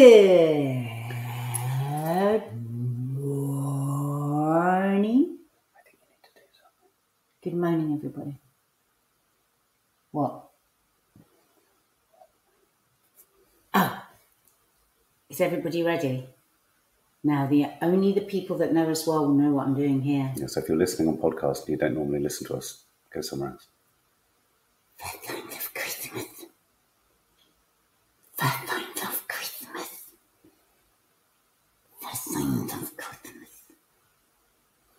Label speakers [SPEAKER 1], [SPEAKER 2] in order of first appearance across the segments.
[SPEAKER 1] Good morning. Good morning, everybody. What? Oh, is everybody ready? Now, the only the people that know us well will know what I'm doing here.
[SPEAKER 2] Yeah, so if you're listening on podcast and you don't normally listen to us, go somewhere else.
[SPEAKER 1] The kind of Christmas. The kind of Christmas. The kind of Christmas.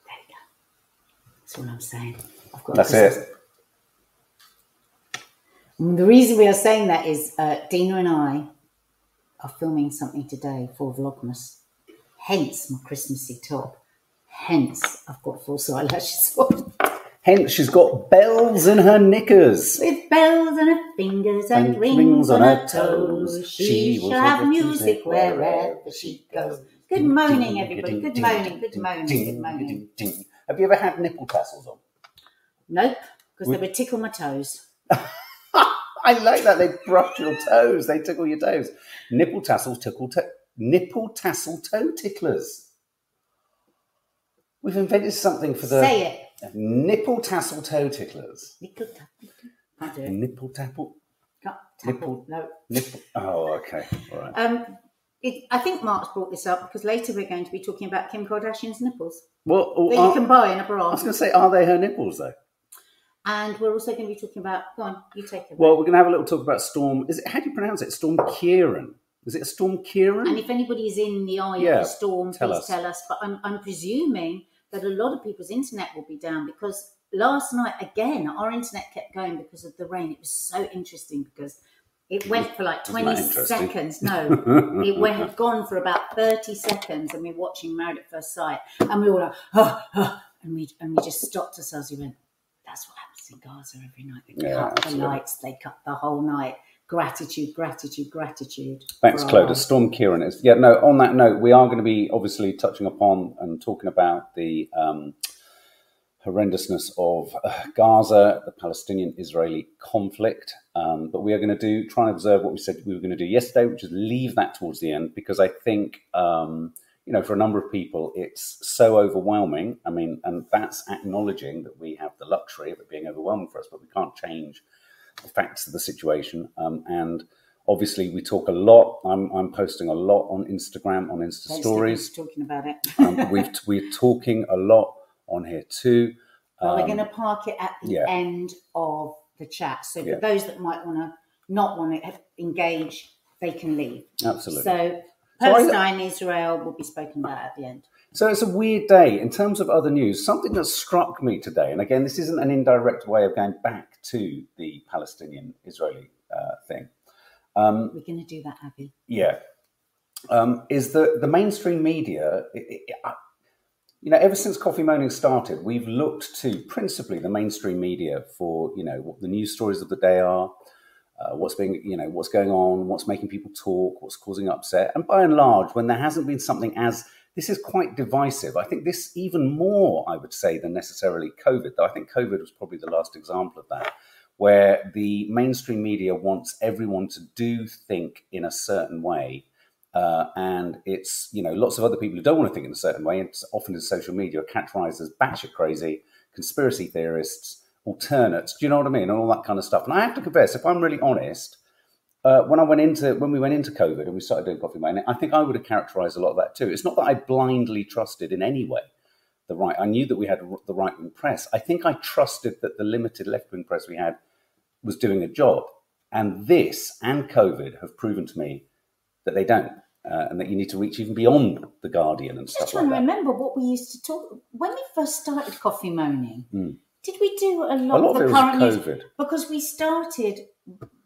[SPEAKER 1] There you go. That's all I'm saying. I've got
[SPEAKER 2] That's
[SPEAKER 1] Christmas-
[SPEAKER 2] it.
[SPEAKER 1] And The reason we are saying that is uh, Dina and I are filming something today for Vlogmas. Hence my Christmassy top. Hence I've got false eyelashes on.
[SPEAKER 2] Hence, she's got bells in her knickers.
[SPEAKER 1] With bells on her fingers and,
[SPEAKER 2] And
[SPEAKER 1] rings on her toes, she
[SPEAKER 2] will
[SPEAKER 1] shall have music wherever she goes. Good morning, everybody. Good morning. Good morning. Good morning.
[SPEAKER 2] Have you ever had nipple tassels on?
[SPEAKER 1] Nope, because they would tickle my toes.
[SPEAKER 2] I like that. They brush your toes. They tickle your toes. Nipple tassels tickle to- nipple tassel toe ticklers. We've invented something for the
[SPEAKER 1] Say it.
[SPEAKER 2] nipple tassel toe ticklers.
[SPEAKER 1] Tap. Can't.
[SPEAKER 2] Nipple tapple Nipple.
[SPEAKER 1] tapple. No.
[SPEAKER 2] nipple. Oh, okay. All right.
[SPEAKER 1] Um, it, I think Mark's brought this up because later we're going to be talking about Kim Kardashian's nipples
[SPEAKER 2] Well, oh,
[SPEAKER 1] that
[SPEAKER 2] are-
[SPEAKER 1] you can buy in a bra.
[SPEAKER 2] I was going to say, are they her nipples though?
[SPEAKER 1] And we're also going to be talking about. Go on, you take it.
[SPEAKER 2] Well, we're going to have a little talk about Storm. Is it how do you pronounce it? Storm Ciaran. Is it a Storm Ciaran?
[SPEAKER 1] And if anybody is in the eye
[SPEAKER 2] Yeah,
[SPEAKER 1] of the storm,
[SPEAKER 2] tell
[SPEAKER 1] please
[SPEAKER 2] us.
[SPEAKER 1] tell us. But I'm, I'm presuming that a lot of people's internet will be down because last night, again, our internet kept going because of the rain. It was so interesting because it went for like 20 seconds. No, it went, had gone for about 30 seconds and we were watching Married at First Sight and we were like, oh, oh, and, we, and we just stopped ourselves. We went, that's what happens in Gaza every night. They
[SPEAKER 2] Yeah,
[SPEAKER 1] cut
[SPEAKER 2] absolutely.
[SPEAKER 1] the lights, they cut the whole night. Gratitude, gratitude, gratitude.
[SPEAKER 2] Thanks, Clodagh. Storm Ciaran is. Yeah, no, on that note, we are going to be obviously touching upon and talking about the um, horrendousness of uh, Gaza, the Palestinian Israeli conflict. Um, but we are going to do, try and observe what we said we were going to do yesterday, which is leave that towards the end because I think. Um, you know, for a number of people, it's so overwhelming. I mean, and that's acknowledging that we have the luxury of it being overwhelming for us, but we can't change the facts of the situation. Um, and obviously, we talk a lot. I'm, I'm posting a lot on Instagram, on Insta stories.
[SPEAKER 1] talking about it.
[SPEAKER 2] um, we've, we're talking a lot on here too.
[SPEAKER 1] well, we're
[SPEAKER 2] Um,
[SPEAKER 1] going to park it at the
[SPEAKER 2] yeah.
[SPEAKER 1] end of the chat. So for
[SPEAKER 2] Yeah.
[SPEAKER 1] those that might want to not want to engage, they can leave.
[SPEAKER 2] Absolutely.
[SPEAKER 1] So
[SPEAKER 2] So
[SPEAKER 1] Palestine, Israel will be spoken about at the end.
[SPEAKER 2] So it's a weird day in terms of other news. Something that struck me today, and again, this isn't an indirect way of going back to the Palestinian Israeli uh, thing. Um,
[SPEAKER 1] We're going to do that, Abby.
[SPEAKER 2] yeah, um, is that the mainstream media, it, it, you know, ever since Coffee Moaning started, we've looked to principally the mainstream media for, you know, what the news stories of the day are, uh, what's being, you know, what's going on, what's making people talk, what's causing upset. And by and large, when there hasn't been something as, this is quite divisive. I think this even more, I would say, than necessarily COVID, though I think COVID was probably the last example of that where the mainstream media wants everyone to do think in a certain way. Uh, and it's, you know, lots of other people who don't want to think in a certain way, it's often in social media, are categorized as batshit crazy, conspiracy theorists, alternates, do you know what I mean? And all that kind of stuff. And I have to confess, if I'm really honest, uh, when I went into when we went into COVID and we started doing Coffee Moaning, I think I would have characterized a lot of that too. It's not that I blindly trusted in any way the right. I knew that we had the right wing press. I think I trusted that the limited left wing press we had was doing a job. And this and COVID have proven to me that they don't, uh, and that you need to reach even beyond the Guardian and
[SPEAKER 1] Just
[SPEAKER 2] stuff
[SPEAKER 1] trying
[SPEAKER 2] like
[SPEAKER 1] to
[SPEAKER 2] that.
[SPEAKER 1] remember what we used to talk when we first started Coffee Moaning.
[SPEAKER 2] Mm.
[SPEAKER 1] Did we do a
[SPEAKER 2] A
[SPEAKER 1] lot,
[SPEAKER 2] lot
[SPEAKER 1] of the current?
[SPEAKER 2] COVID.
[SPEAKER 1] Because we started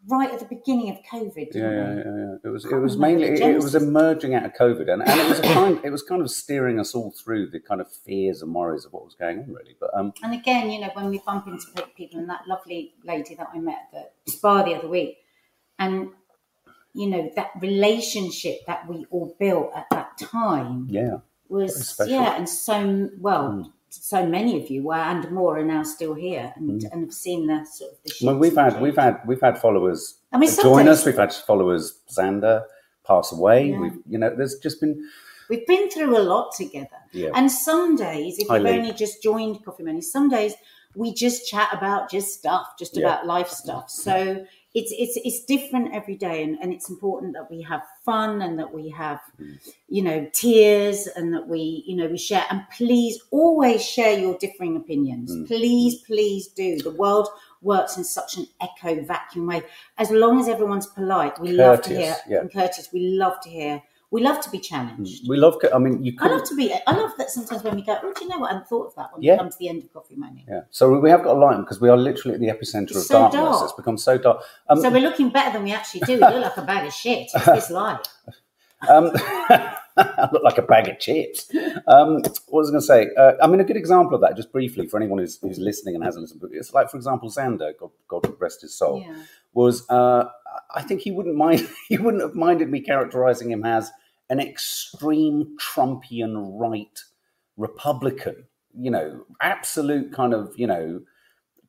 [SPEAKER 1] right at the beginning of COVID, didn't
[SPEAKER 2] Yeah, yeah, yeah, yeah. It was it was mainly it, it was emerging out of COVID, and, and it was a kind it was kind of steering us all through the kind of fears and worries of what was going on, really. But um,
[SPEAKER 1] And again, you know, when we bump into people and that lovely lady that I met at the spa the other week, and you know that relationship that we all built at that time
[SPEAKER 2] yeah, Very
[SPEAKER 1] was yeah, and so well,
[SPEAKER 2] Mm.
[SPEAKER 1] so many of you were and more are now still here and and have seen the sort of the.
[SPEAKER 2] well, we've had we've had we've had followers
[SPEAKER 1] I mean,
[SPEAKER 2] join us. We've had followers Xander pass away.
[SPEAKER 1] Yeah.
[SPEAKER 2] We've, you know, there's just been
[SPEAKER 1] We've been through a lot together.
[SPEAKER 2] Yeah.
[SPEAKER 1] And some days, if you've only just joined Coffee Moaning, some days we just chat about just stuff, just
[SPEAKER 2] Yeah.
[SPEAKER 1] about life stuff. So it's it's it's different every day and, and it's important that we have fun and that we have you know tears and that we you know we share and please always share your differing opinions
[SPEAKER 2] Mm.
[SPEAKER 1] please please do the world works in such an echo vacuum way as long as everyone's polite we love to hear
[SPEAKER 2] yeah.
[SPEAKER 1] and courteous we love to hear we love to be challenged
[SPEAKER 2] we love. I mean, you
[SPEAKER 1] I love to be. I love that sometimes when we go, oh, do you know what? I hadn't thought of that when
[SPEAKER 2] Yeah.
[SPEAKER 1] we come to the end of Coffee Moaning.
[SPEAKER 2] Yeah. So we have got a line because we are literally at the epicenter
[SPEAKER 1] It's
[SPEAKER 2] of
[SPEAKER 1] so
[SPEAKER 2] darkness.
[SPEAKER 1] dark.
[SPEAKER 2] It's become so dark. Um,
[SPEAKER 1] So we're looking better than we actually do. We look like a bag of shit. It's this light.
[SPEAKER 2] Um, I look like a bag of chips. Um, what was I going to say? Uh, I mean, a good example of that, just briefly, for anyone who's, who's listening and hasn't listened, it's like, for example, Xander, God, God rest his soul,
[SPEAKER 1] Yeah.
[SPEAKER 2] was uh, I think he wouldn't mind. He wouldn't have minded me characterising him as an extreme Trumpian right Republican. You know, absolute kind of you know.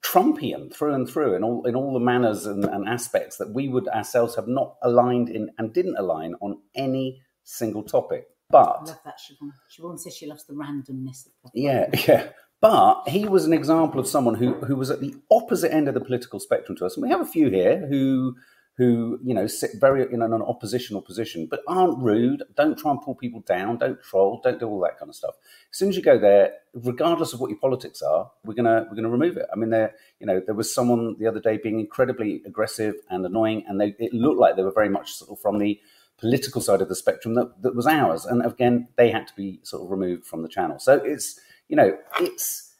[SPEAKER 2] Trumpian through and through in all in all the manners and, and aspects that we would ourselves have not aligned in and didn't align on any single topic. But I
[SPEAKER 1] love that, Siobhan. Siobhan says she loves the randomness of coffee.
[SPEAKER 2] yeah, yeah. But he was an example of someone who who was at the opposite end of the political spectrum to us, and we have a few here who who you know sit very in an oppositional position, but aren't rude. Don't try and pull people down. Don't troll. Don't do all that kind of stuff. As soon as you go there, regardless of what your politics are, we're gonna we're gonna remove it. I mean, there you know there was someone the other day being incredibly aggressive and annoying, and they it looked like they were very much sort of from the political side of the spectrum that, that was ours. And again, they had to be sort of removed from the channel. So it's, you know, it's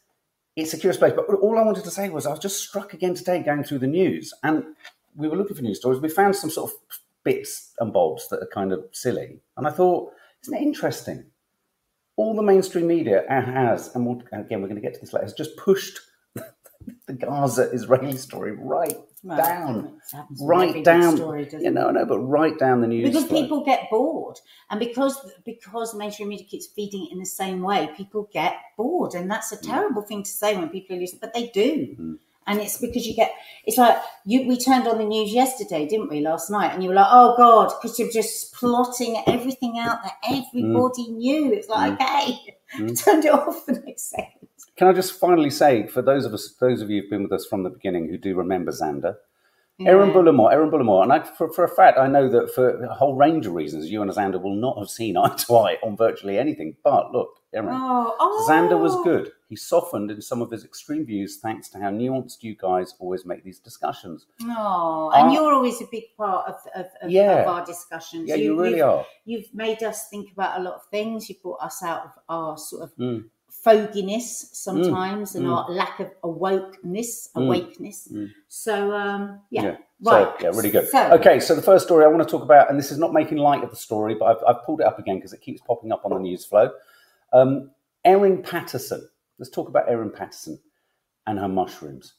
[SPEAKER 2] it's a curious place. But all I wanted to say was I was just struck again today going through the news. And we were looking for news stories. We found some sort of bits and bobs that are kind of silly. And I thought, isn't it interesting? All the mainstream media has, and we'll, again, we're going to get to this later, has just pushed the Gaza Israeli story right
[SPEAKER 1] Well,
[SPEAKER 2] down.
[SPEAKER 1] it happens with
[SPEAKER 2] Right down.
[SPEAKER 1] Story,
[SPEAKER 2] You know, no, but right down the news.
[SPEAKER 1] Because
[SPEAKER 2] flow.
[SPEAKER 1] people get bored, and because because mainstream media keeps feeding it in the same way, people get bored, and that's a terrible thing to say when people are listening, but they do.
[SPEAKER 2] Mm.
[SPEAKER 1] And it's because you get. It's like you. We turned on the news yesterday, didn't we? Last night, and you were like, "Oh God," because you're just plotting everything out that everybody knew. It's like, okay,
[SPEAKER 2] Mm.
[SPEAKER 1] turned it off the next second.
[SPEAKER 2] Can I just finally say, for those of us, those of you who've been with us from the beginning who do remember Xander, Aaron
[SPEAKER 1] Yeah.
[SPEAKER 2] Bullimore, Aaron Bullimore, and I, for, for a fact, I know that for a whole range of reasons, you and Xander will not have seen eye to eye on virtually anything. But look, Aaron,
[SPEAKER 1] Oh, oh.
[SPEAKER 2] Xander was good. He softened in some of his extreme views thanks to how nuanced you guys always make these discussions.
[SPEAKER 1] Oh, and
[SPEAKER 2] Uh,
[SPEAKER 1] you're always a big part of, of, of,
[SPEAKER 2] Yeah.
[SPEAKER 1] of our discussions.
[SPEAKER 2] Yeah, you, really
[SPEAKER 1] you've,
[SPEAKER 2] are.
[SPEAKER 1] You've made us think about a lot of things. You've brought us out of our sort of
[SPEAKER 2] Mm.
[SPEAKER 1] Foginess sometimes and
[SPEAKER 2] mm.
[SPEAKER 1] our lack of awokeness,
[SPEAKER 2] Mm,
[SPEAKER 1] awakeness.
[SPEAKER 2] mm.
[SPEAKER 1] So, um, yeah.
[SPEAKER 2] Yeah.
[SPEAKER 1] Right.
[SPEAKER 2] So, yeah, really good.
[SPEAKER 1] So-
[SPEAKER 2] okay, so the first story I want to talk about, and this is not making light of the story, but I've, I've pulled it up again because it keeps popping up on the news flow. Um, Erin Patterson. Let's talk about Erin Patterson and her mushrooms.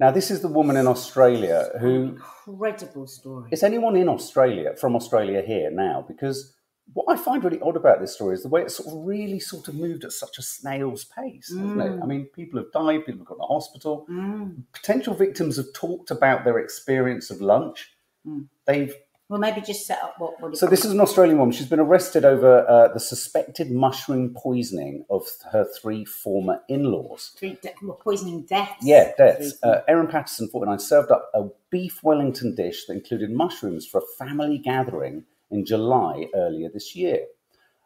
[SPEAKER 2] Now, this is the woman in Australia who
[SPEAKER 1] Incredible story.
[SPEAKER 2] is anyone in Australia from Australia here now? Because what I find really odd about this story is the way it sort of really sort of moved at such a snail's pace, hasn't it?
[SPEAKER 1] Mm.
[SPEAKER 2] I mean, people have died, people have gone to hospital
[SPEAKER 1] Mm.
[SPEAKER 2] potential victims have talked about their experience of lunch.
[SPEAKER 1] Mm.
[SPEAKER 2] They've
[SPEAKER 1] Well, maybe just set up what. what
[SPEAKER 2] so this is an Australian woman. She's been arrested over uh, the suspected mushroom poisoning of her three former in-laws.
[SPEAKER 1] Three de- poisoning deaths.
[SPEAKER 2] Yeah, deaths. Uh, Erin Patterson, 49, served up a beef Wellington dish that included mushrooms for a family gathering in July earlier this year.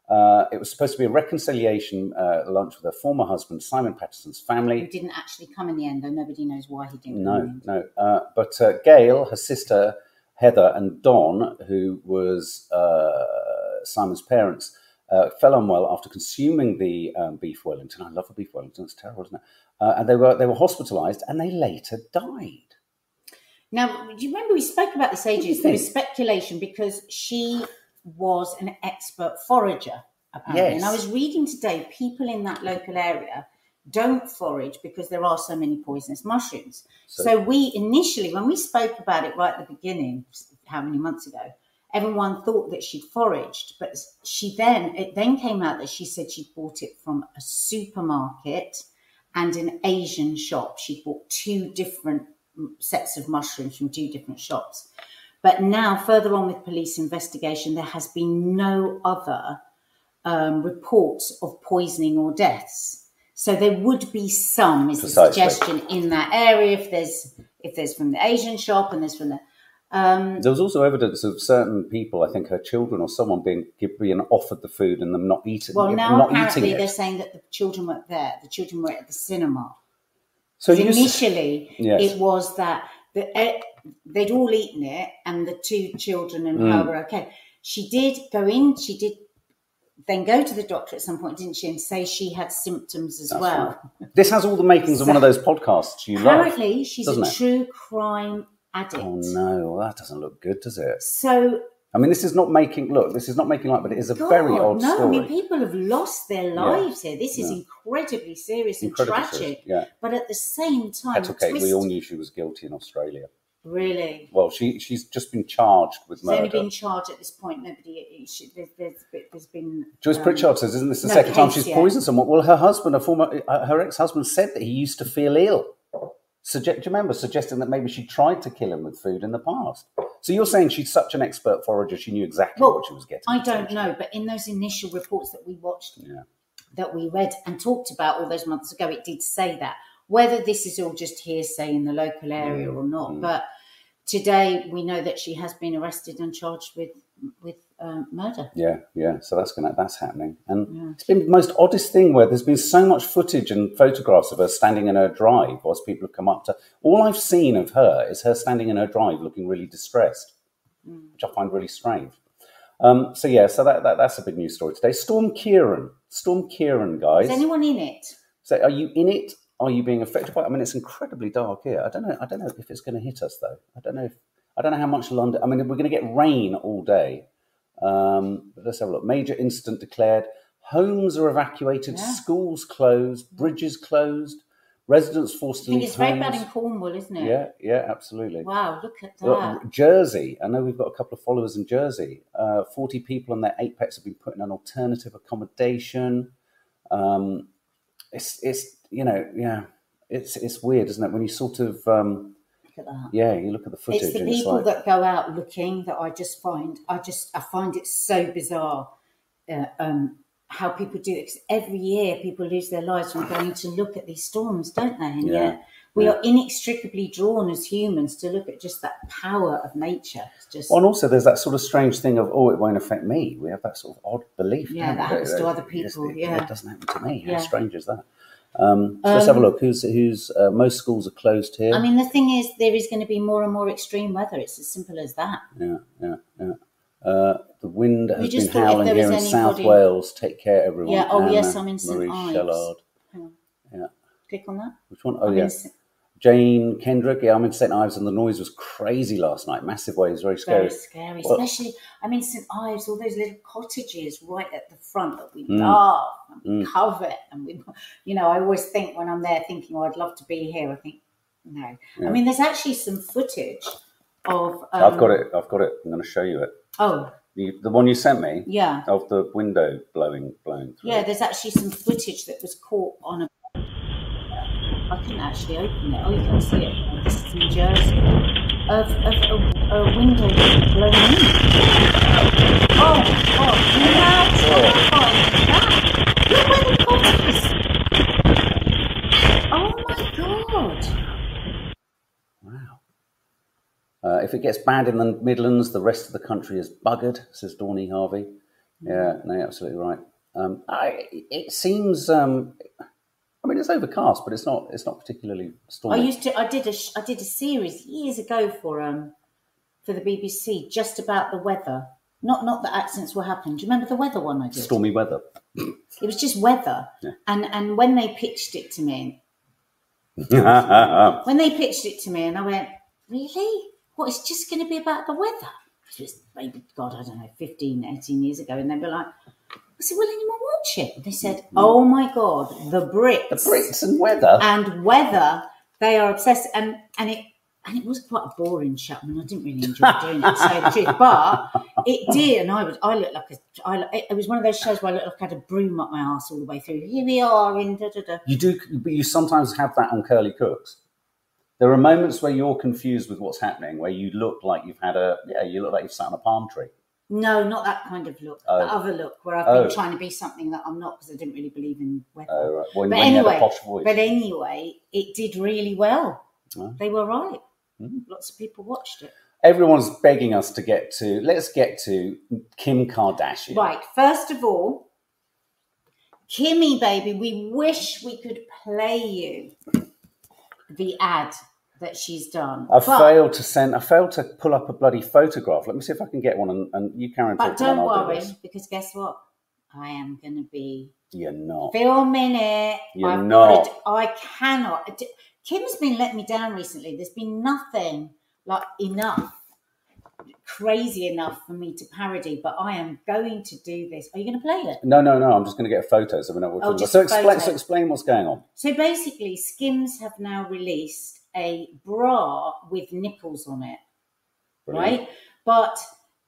[SPEAKER 2] Uh, it was supposed to be a reconciliation uh, lunch with her former husband, Simon Patterson's family.
[SPEAKER 1] who didn't actually come in the end, though nobody knows why he didn't. come in
[SPEAKER 2] No, no. Uh, but uh, Gail, her sister Heather, and Don, who was uh, Simon's parents, uh, fell unwell after consuming the um, beef Wellington. I love a beef Wellington; it's terrible, isn't it? Uh, and they were they were hospitalised, and they later died.
[SPEAKER 1] Now, do you remember we spoke about this ages? There was speculation because she was an expert forager, apparently. And I was reading today, people in that local area don't forage because there are so many poisonous mushrooms.
[SPEAKER 2] So-
[SPEAKER 1] So, we initially, when we spoke about it right at the beginning, how many months ago, everyone thought that she'd foraged, but she then it then came out that she said she'd bought it from a supermarket and an Asian shop. She bought two different sets of mushrooms from two different shops. But now, further on with police investigation, there has been no other um, reports of poisoning or deaths. So there would be some, is the suggestion in that area. If there's if there's from the Asian shop and there's from the um,
[SPEAKER 2] There was also evidence of certain people, I think her children or someone, being being offered the food and them not eating.
[SPEAKER 1] well, now
[SPEAKER 2] not
[SPEAKER 1] apparently they're saying that the children weren't there. The children were at the cinema.
[SPEAKER 2] So
[SPEAKER 1] So initially,
[SPEAKER 2] Yes.
[SPEAKER 1] it was that the, eh, they'd all eaten it, and the two children and
[SPEAKER 2] Mm.
[SPEAKER 1] her were okay. She did go in. She did then go to the doctor at some point, didn't she, and say she had symptoms as
[SPEAKER 2] That's
[SPEAKER 1] well.
[SPEAKER 2] this has all the makings of one of those podcasts you love.
[SPEAKER 1] Apparently, she's a
[SPEAKER 2] it?
[SPEAKER 1] true crime addict.
[SPEAKER 2] Oh no, well, that doesn't look good, does it?
[SPEAKER 1] So,
[SPEAKER 2] I mean, this is not making look. This is not making light, but it is a very
[SPEAKER 1] God,
[SPEAKER 2] odd
[SPEAKER 1] no,
[SPEAKER 2] story.
[SPEAKER 1] I mean, people have lost their
[SPEAKER 2] Yeah.
[SPEAKER 1] lives here. This is
[SPEAKER 2] Yeah.
[SPEAKER 1] incredibly serious and tragic.
[SPEAKER 2] serious. Yeah,
[SPEAKER 1] But at the same time, the
[SPEAKER 2] Kate.
[SPEAKER 1] twist,
[SPEAKER 2] We all knew she was guilty in Australia.
[SPEAKER 1] really.
[SPEAKER 2] Well, she she's just been charged with murder.
[SPEAKER 1] She's only been charged at this point. Nobody, she, there's, there's, there's been.
[SPEAKER 2] Joyce
[SPEAKER 1] um,
[SPEAKER 2] Pritchard says, "Isn't this the
[SPEAKER 1] no
[SPEAKER 2] second time she's poisoned someone?" Well, her husband, a former, uh, her ex-husband, said that he used to feel ill. Suggest, do you remember suggesting that maybe she tried to kill him with food in the past? So you're saying she's such an expert forager, she knew exactly
[SPEAKER 1] Well,
[SPEAKER 2] what she was getting.
[SPEAKER 1] I don't know, but in those initial reports that we watched,
[SPEAKER 2] Yeah.
[SPEAKER 1] that we read and talked about all those months ago, it did say that. Whether this is all just hearsay in the local area or not,
[SPEAKER 2] mm.
[SPEAKER 1] but today we know that she has been arrested and charged with with um, murder.
[SPEAKER 2] Yeah, yeah. So that's gonna that's happening, and
[SPEAKER 1] Yeah.
[SPEAKER 2] it's been the most oddest thing where there's been so much footage and photographs of her standing in her drive whilst people have come up to. All I've seen of her is her standing in her drive looking really distressed,
[SPEAKER 1] Mm.
[SPEAKER 2] which I find really strange. Um, so yeah, so that, that that's a big news story today. Storm Ciaran, Storm Ciaran, guys.
[SPEAKER 1] Is anyone in it?
[SPEAKER 2] So are you in it? Are you being affected by it? I mean, it's incredibly dark here. I don't know. I don't know if it's going to hit us though. I don't know if I don't know how much London. I mean, we're going to get rain all day. Um, but let's have a look. Major incident declared. Homes are evacuated.
[SPEAKER 1] Yeah.
[SPEAKER 2] Schools closed. Bridges closed. Residents forced to leave
[SPEAKER 1] it's very bad in Cornwall, isn't it?
[SPEAKER 2] Yeah, yeah, absolutely.
[SPEAKER 1] Wow, look at that.
[SPEAKER 2] Jersey. I know we've got a couple of followers in Jersey. Uh, Forty people and their eight pets have been put in an alternative accommodation. Um, it's it's you know yeah, it's it's weird, isn't it? When you sort of um,
[SPEAKER 1] at that.
[SPEAKER 2] yeah, you look at the footage
[SPEAKER 1] It's the
[SPEAKER 2] and it's
[SPEAKER 1] people
[SPEAKER 2] like
[SPEAKER 1] that go out looking that I just find I just I find it so bizarre uh, um, how people do it. 'Cause every year people lose their lives from going to look at these storms, don't they? And
[SPEAKER 2] Yeah.
[SPEAKER 1] yet we are inextricably drawn as humans to look at just that power of nature. It's just
[SPEAKER 2] Well, and also there's that sort of strange thing of oh, it won't affect me. We have that sort of odd belief.
[SPEAKER 1] Yeah, that happens to other people,
[SPEAKER 2] it,
[SPEAKER 1] yeah.
[SPEAKER 2] it doesn't happen to me.
[SPEAKER 1] Yeah.
[SPEAKER 2] How strange is that? Um, so let's have a
[SPEAKER 1] Um,
[SPEAKER 2] look. Who's who's uh, most schools are closed here.
[SPEAKER 1] I mean, the thing is, there is going to be more and more extreme weather. It's as simple as that.
[SPEAKER 2] Yeah, yeah, yeah. Uh, the wind has been howling here in
[SPEAKER 1] was
[SPEAKER 2] South Wales. Take care, everyone.
[SPEAKER 1] Yeah, oh, yes,
[SPEAKER 2] Anna
[SPEAKER 1] I'm in St
[SPEAKER 2] Marie
[SPEAKER 1] Ives.
[SPEAKER 2] Shellard. Yeah.
[SPEAKER 1] Click on that.
[SPEAKER 2] Which one? Oh,
[SPEAKER 1] I'm
[SPEAKER 2] yeah. Jane Kendrick. Yeah, I'm in St Ives, and the noise was crazy last night. Massive waves, very scary.
[SPEAKER 1] Very scary,
[SPEAKER 2] Well-
[SPEAKER 1] especially. I mean, St Ives, all those little cottages right at the front that we
[SPEAKER 2] Mm.
[SPEAKER 1] love and we
[SPEAKER 2] Mm.
[SPEAKER 1] covet, and we, you know, I always think when I'm there, thinking, "Oh, I'd love to be here." I think, no.
[SPEAKER 2] Yeah.
[SPEAKER 1] I mean, there's actually some footage of. Um,
[SPEAKER 2] I've got it. I've got it. I'm going to show you it.
[SPEAKER 1] Oh,
[SPEAKER 2] The, the one you sent me
[SPEAKER 1] yeah,
[SPEAKER 2] of the window blowing blowing through.
[SPEAKER 1] yeah. There's actually some footage that was caught on a. I couldn't actually open it. Oh, you can see it. This is in Jersey. Of, of a, a window blown in. Oh, God. Terrifying is that? Look where the pot is. Oh, my God.
[SPEAKER 2] Wow. Uh, if it gets bad in the Midlands, the rest of the country is buggered, says Dawny Harvey. Yeah, no, you're absolutely right. Um, I, it seems. Um, I mean, it's overcast, but it's not. It's not particularly stormy.
[SPEAKER 1] I used to. I did a. I did a series years ago for um, for the BBC just about the weather. Not not that accidents were happen. Do you remember the weather one I did?
[SPEAKER 2] Stormy weather.
[SPEAKER 1] It was just weather.
[SPEAKER 2] Yeah.
[SPEAKER 1] And and when they pitched it to me, when they pitched it to me, and I went, really? What? It's just going to be about the weather? It was maybe God, I don't know, 15, 18 years ago, and they were like, I said, will anyone watch it? They said, mm-hmm. oh my God, the Brits,
[SPEAKER 2] the Brits and weather.
[SPEAKER 1] and weather, they are obsessed, and and it. And it was quite a boring show. I mean, I didn't really enjoy doing it, to say the truth. But it did, and I was, I looked like a, I, it was one of those shows where I looked like I had a broom up my ass all the way through. Here we are in da da da.
[SPEAKER 2] You do, but you sometimes have that on Curly Cooks. There are moments where you're confused with what's happening, where you look like you've had a yeah, you look like you've sat on a palm tree.
[SPEAKER 1] No, not that kind of look.
[SPEAKER 2] Oh.
[SPEAKER 1] The other look where I've
[SPEAKER 2] Oh.
[SPEAKER 1] been trying to be something that I'm not because I didn't really believe in weather.
[SPEAKER 2] Oh, right. When,
[SPEAKER 1] But
[SPEAKER 2] when you had a
[SPEAKER 1] anyway. But anyway, it did really well.
[SPEAKER 2] Oh.
[SPEAKER 1] They were right.
[SPEAKER 2] Mhm.
[SPEAKER 1] Lots of people watched it.
[SPEAKER 2] Everyone's begging us to get to. Let's get to Kim Kardashian.
[SPEAKER 1] Right. First of all, Kimmy, baby, we wish we could play you the ad that she's done.
[SPEAKER 2] I
[SPEAKER 1] but,
[SPEAKER 2] failed to send. I failed to pull up a bloody photograph. Let me see if I can get one. And, and you on
[SPEAKER 1] but don't worry,
[SPEAKER 2] do
[SPEAKER 1] because guess what? I am going to be
[SPEAKER 2] You're not.
[SPEAKER 1] filming it.
[SPEAKER 2] You're
[SPEAKER 1] I've
[SPEAKER 2] not.
[SPEAKER 1] To, I cannot. Kim's been letting me down recently. There's been nothing like enough, crazy enough for me to parody. But I am going to do this. Are you going to play it?
[SPEAKER 2] No, no, no. I'm just going to get photos. photo so we know
[SPEAKER 1] Oh,
[SPEAKER 2] So explain. So explain what's going on.
[SPEAKER 1] So basically, Skims have now released a bra with nipples on it,
[SPEAKER 2] Brilliant.
[SPEAKER 1] right? But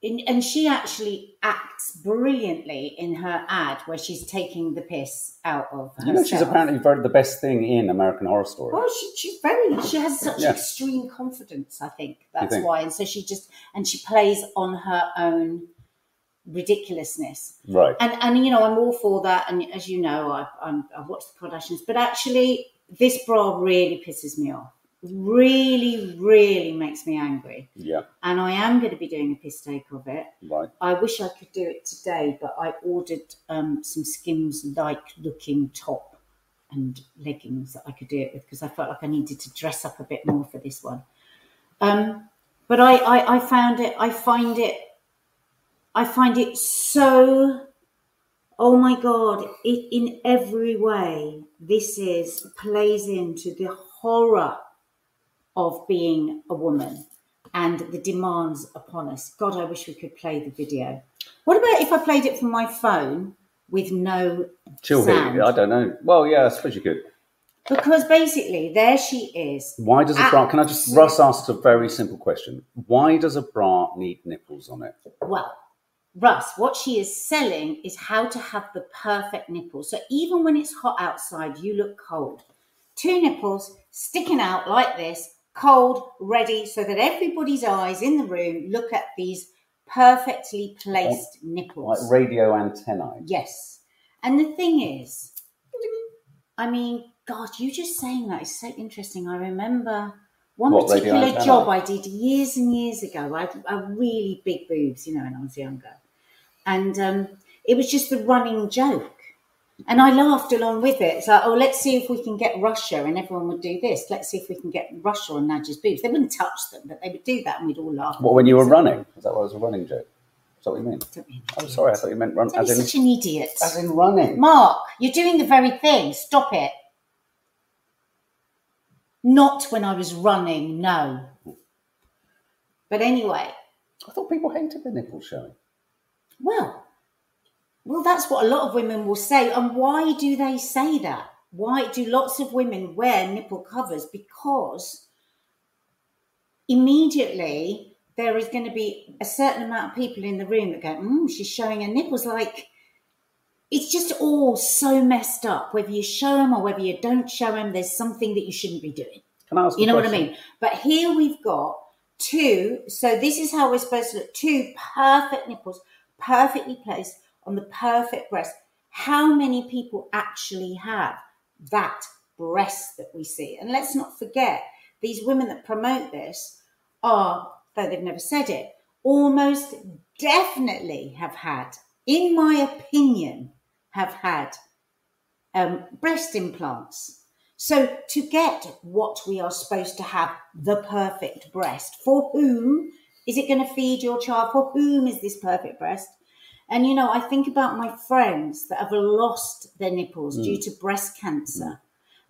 [SPEAKER 1] in, and she actually acts brilliantly in her ad where she's taking the piss out of herself.
[SPEAKER 2] You know, she's apparently very, the best thing in American Horror Story.
[SPEAKER 1] Well, she, she's very. She has such
[SPEAKER 2] Yeah.
[SPEAKER 1] extreme confidence. I think that's
[SPEAKER 2] think?
[SPEAKER 1] why, and so she just and she plays on her own ridiculousness.
[SPEAKER 2] Right.
[SPEAKER 1] And and you know, I'm all for that. And as you know, I I'm, I watch the Kardashians, but actually, this bra really pisses me off. Really, really makes me angry.
[SPEAKER 2] Yeah.
[SPEAKER 1] And I am going to be doing a piss take of it.
[SPEAKER 2] Right.
[SPEAKER 1] I wish I could do it today, but I ordered um, some Skims like looking top and leggings that I could do it with because I felt like I needed to dress up a bit more for this one. Um, but I, I, I found it, I find it, I find it so, oh my God, it, in every way, this is, plays into the horror of being a woman and the demands upon us. God, I wish we could play the video. What about if I played it from my phone with no
[SPEAKER 2] She'll
[SPEAKER 1] sound?
[SPEAKER 2] I don't know. Well, yeah, I suppose you could.
[SPEAKER 1] Because basically, there she is.
[SPEAKER 2] Why does a bra? Can I just Russ asked a very simple question? Why does a bra need nipples on it?
[SPEAKER 1] Well, Russ, what she is selling is how to have the perfect nipple. So even when it's hot outside, you look cold. Two nipples sticking out like this, cold, ready, so that everybody's eyes in the room look at these perfectly placed nipples.
[SPEAKER 2] Like radio antennae.
[SPEAKER 1] Yes. And the thing is, I mean, God, you just saying that is so interesting. I remember one
[SPEAKER 2] What,
[SPEAKER 1] particular job I did years and years ago. I had a really big boobs, you know, when I was younger. And um, it was just the running joke. And I laughed along with it. It's like, oh, let's see if we can get Russia. And everyone would do this. Let's see if we can get Russia on Nadia's boobs. They wouldn't touch them, but they would do that and we'd all laugh.
[SPEAKER 2] What when you were running? Is that what was a running joke? Is that what you mean?
[SPEAKER 1] Don't be an
[SPEAKER 2] I'm
[SPEAKER 1] idiot.
[SPEAKER 2] sorry, I thought you meant run
[SPEAKER 1] Don't
[SPEAKER 2] as in
[SPEAKER 1] such an idiot.
[SPEAKER 2] as in running.
[SPEAKER 1] Mark, you're doing the very thing. Stop it. Not when I was running, no. But anyway,
[SPEAKER 2] I thought people hated the nipples showing.
[SPEAKER 1] well, well, that's what a lot of women will say. And why do they say that? Why do lots of women wear nipple covers? Because immediately there is going to be a certain amount of people in the room that go, mm, she's showing her nipples. Like, it's just all so messed up. Whether you show them or whether you don't show them, there's something that you shouldn't be doing.
[SPEAKER 2] Can I ask?
[SPEAKER 1] You know what I mean? But here we've got two. So this is how we're supposed to look. Two perfect nipples, perfectly placed on the perfect breast. How many people actually have that breast that we see? And let's not forget, these women that promote this are, though they've never said it, almost definitely have had, in my opinion, have had um, breast implants. So to get what we are supposed to have, the perfect breast, for whom is it going to feed your child? For whom is this perfect breast? And you know, I think about my friends that have lost their nipples due mm. to breast cancer.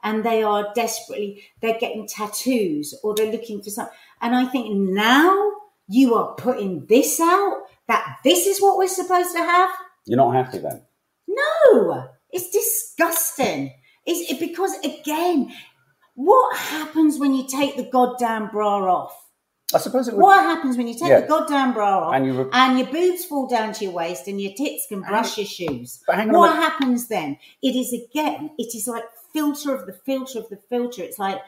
[SPEAKER 1] And they are desperately, they're getting tattoos or they're looking for something. And I think now you are putting this out that this is what we're supposed to have.
[SPEAKER 2] You're not happy then?
[SPEAKER 1] No, it's disgusting. It's it, because again, what happens when you take the goddamn bra off?
[SPEAKER 2] I suppose it would.
[SPEAKER 1] What happens when you take
[SPEAKER 2] Yeah.
[SPEAKER 1] the goddamn bra off
[SPEAKER 2] And you re-
[SPEAKER 1] and your boots fall down to your waist and your tits can brush your shoes?
[SPEAKER 2] But hang on
[SPEAKER 1] What happens then? It is again, it is like filter of the filter of the filter. It's like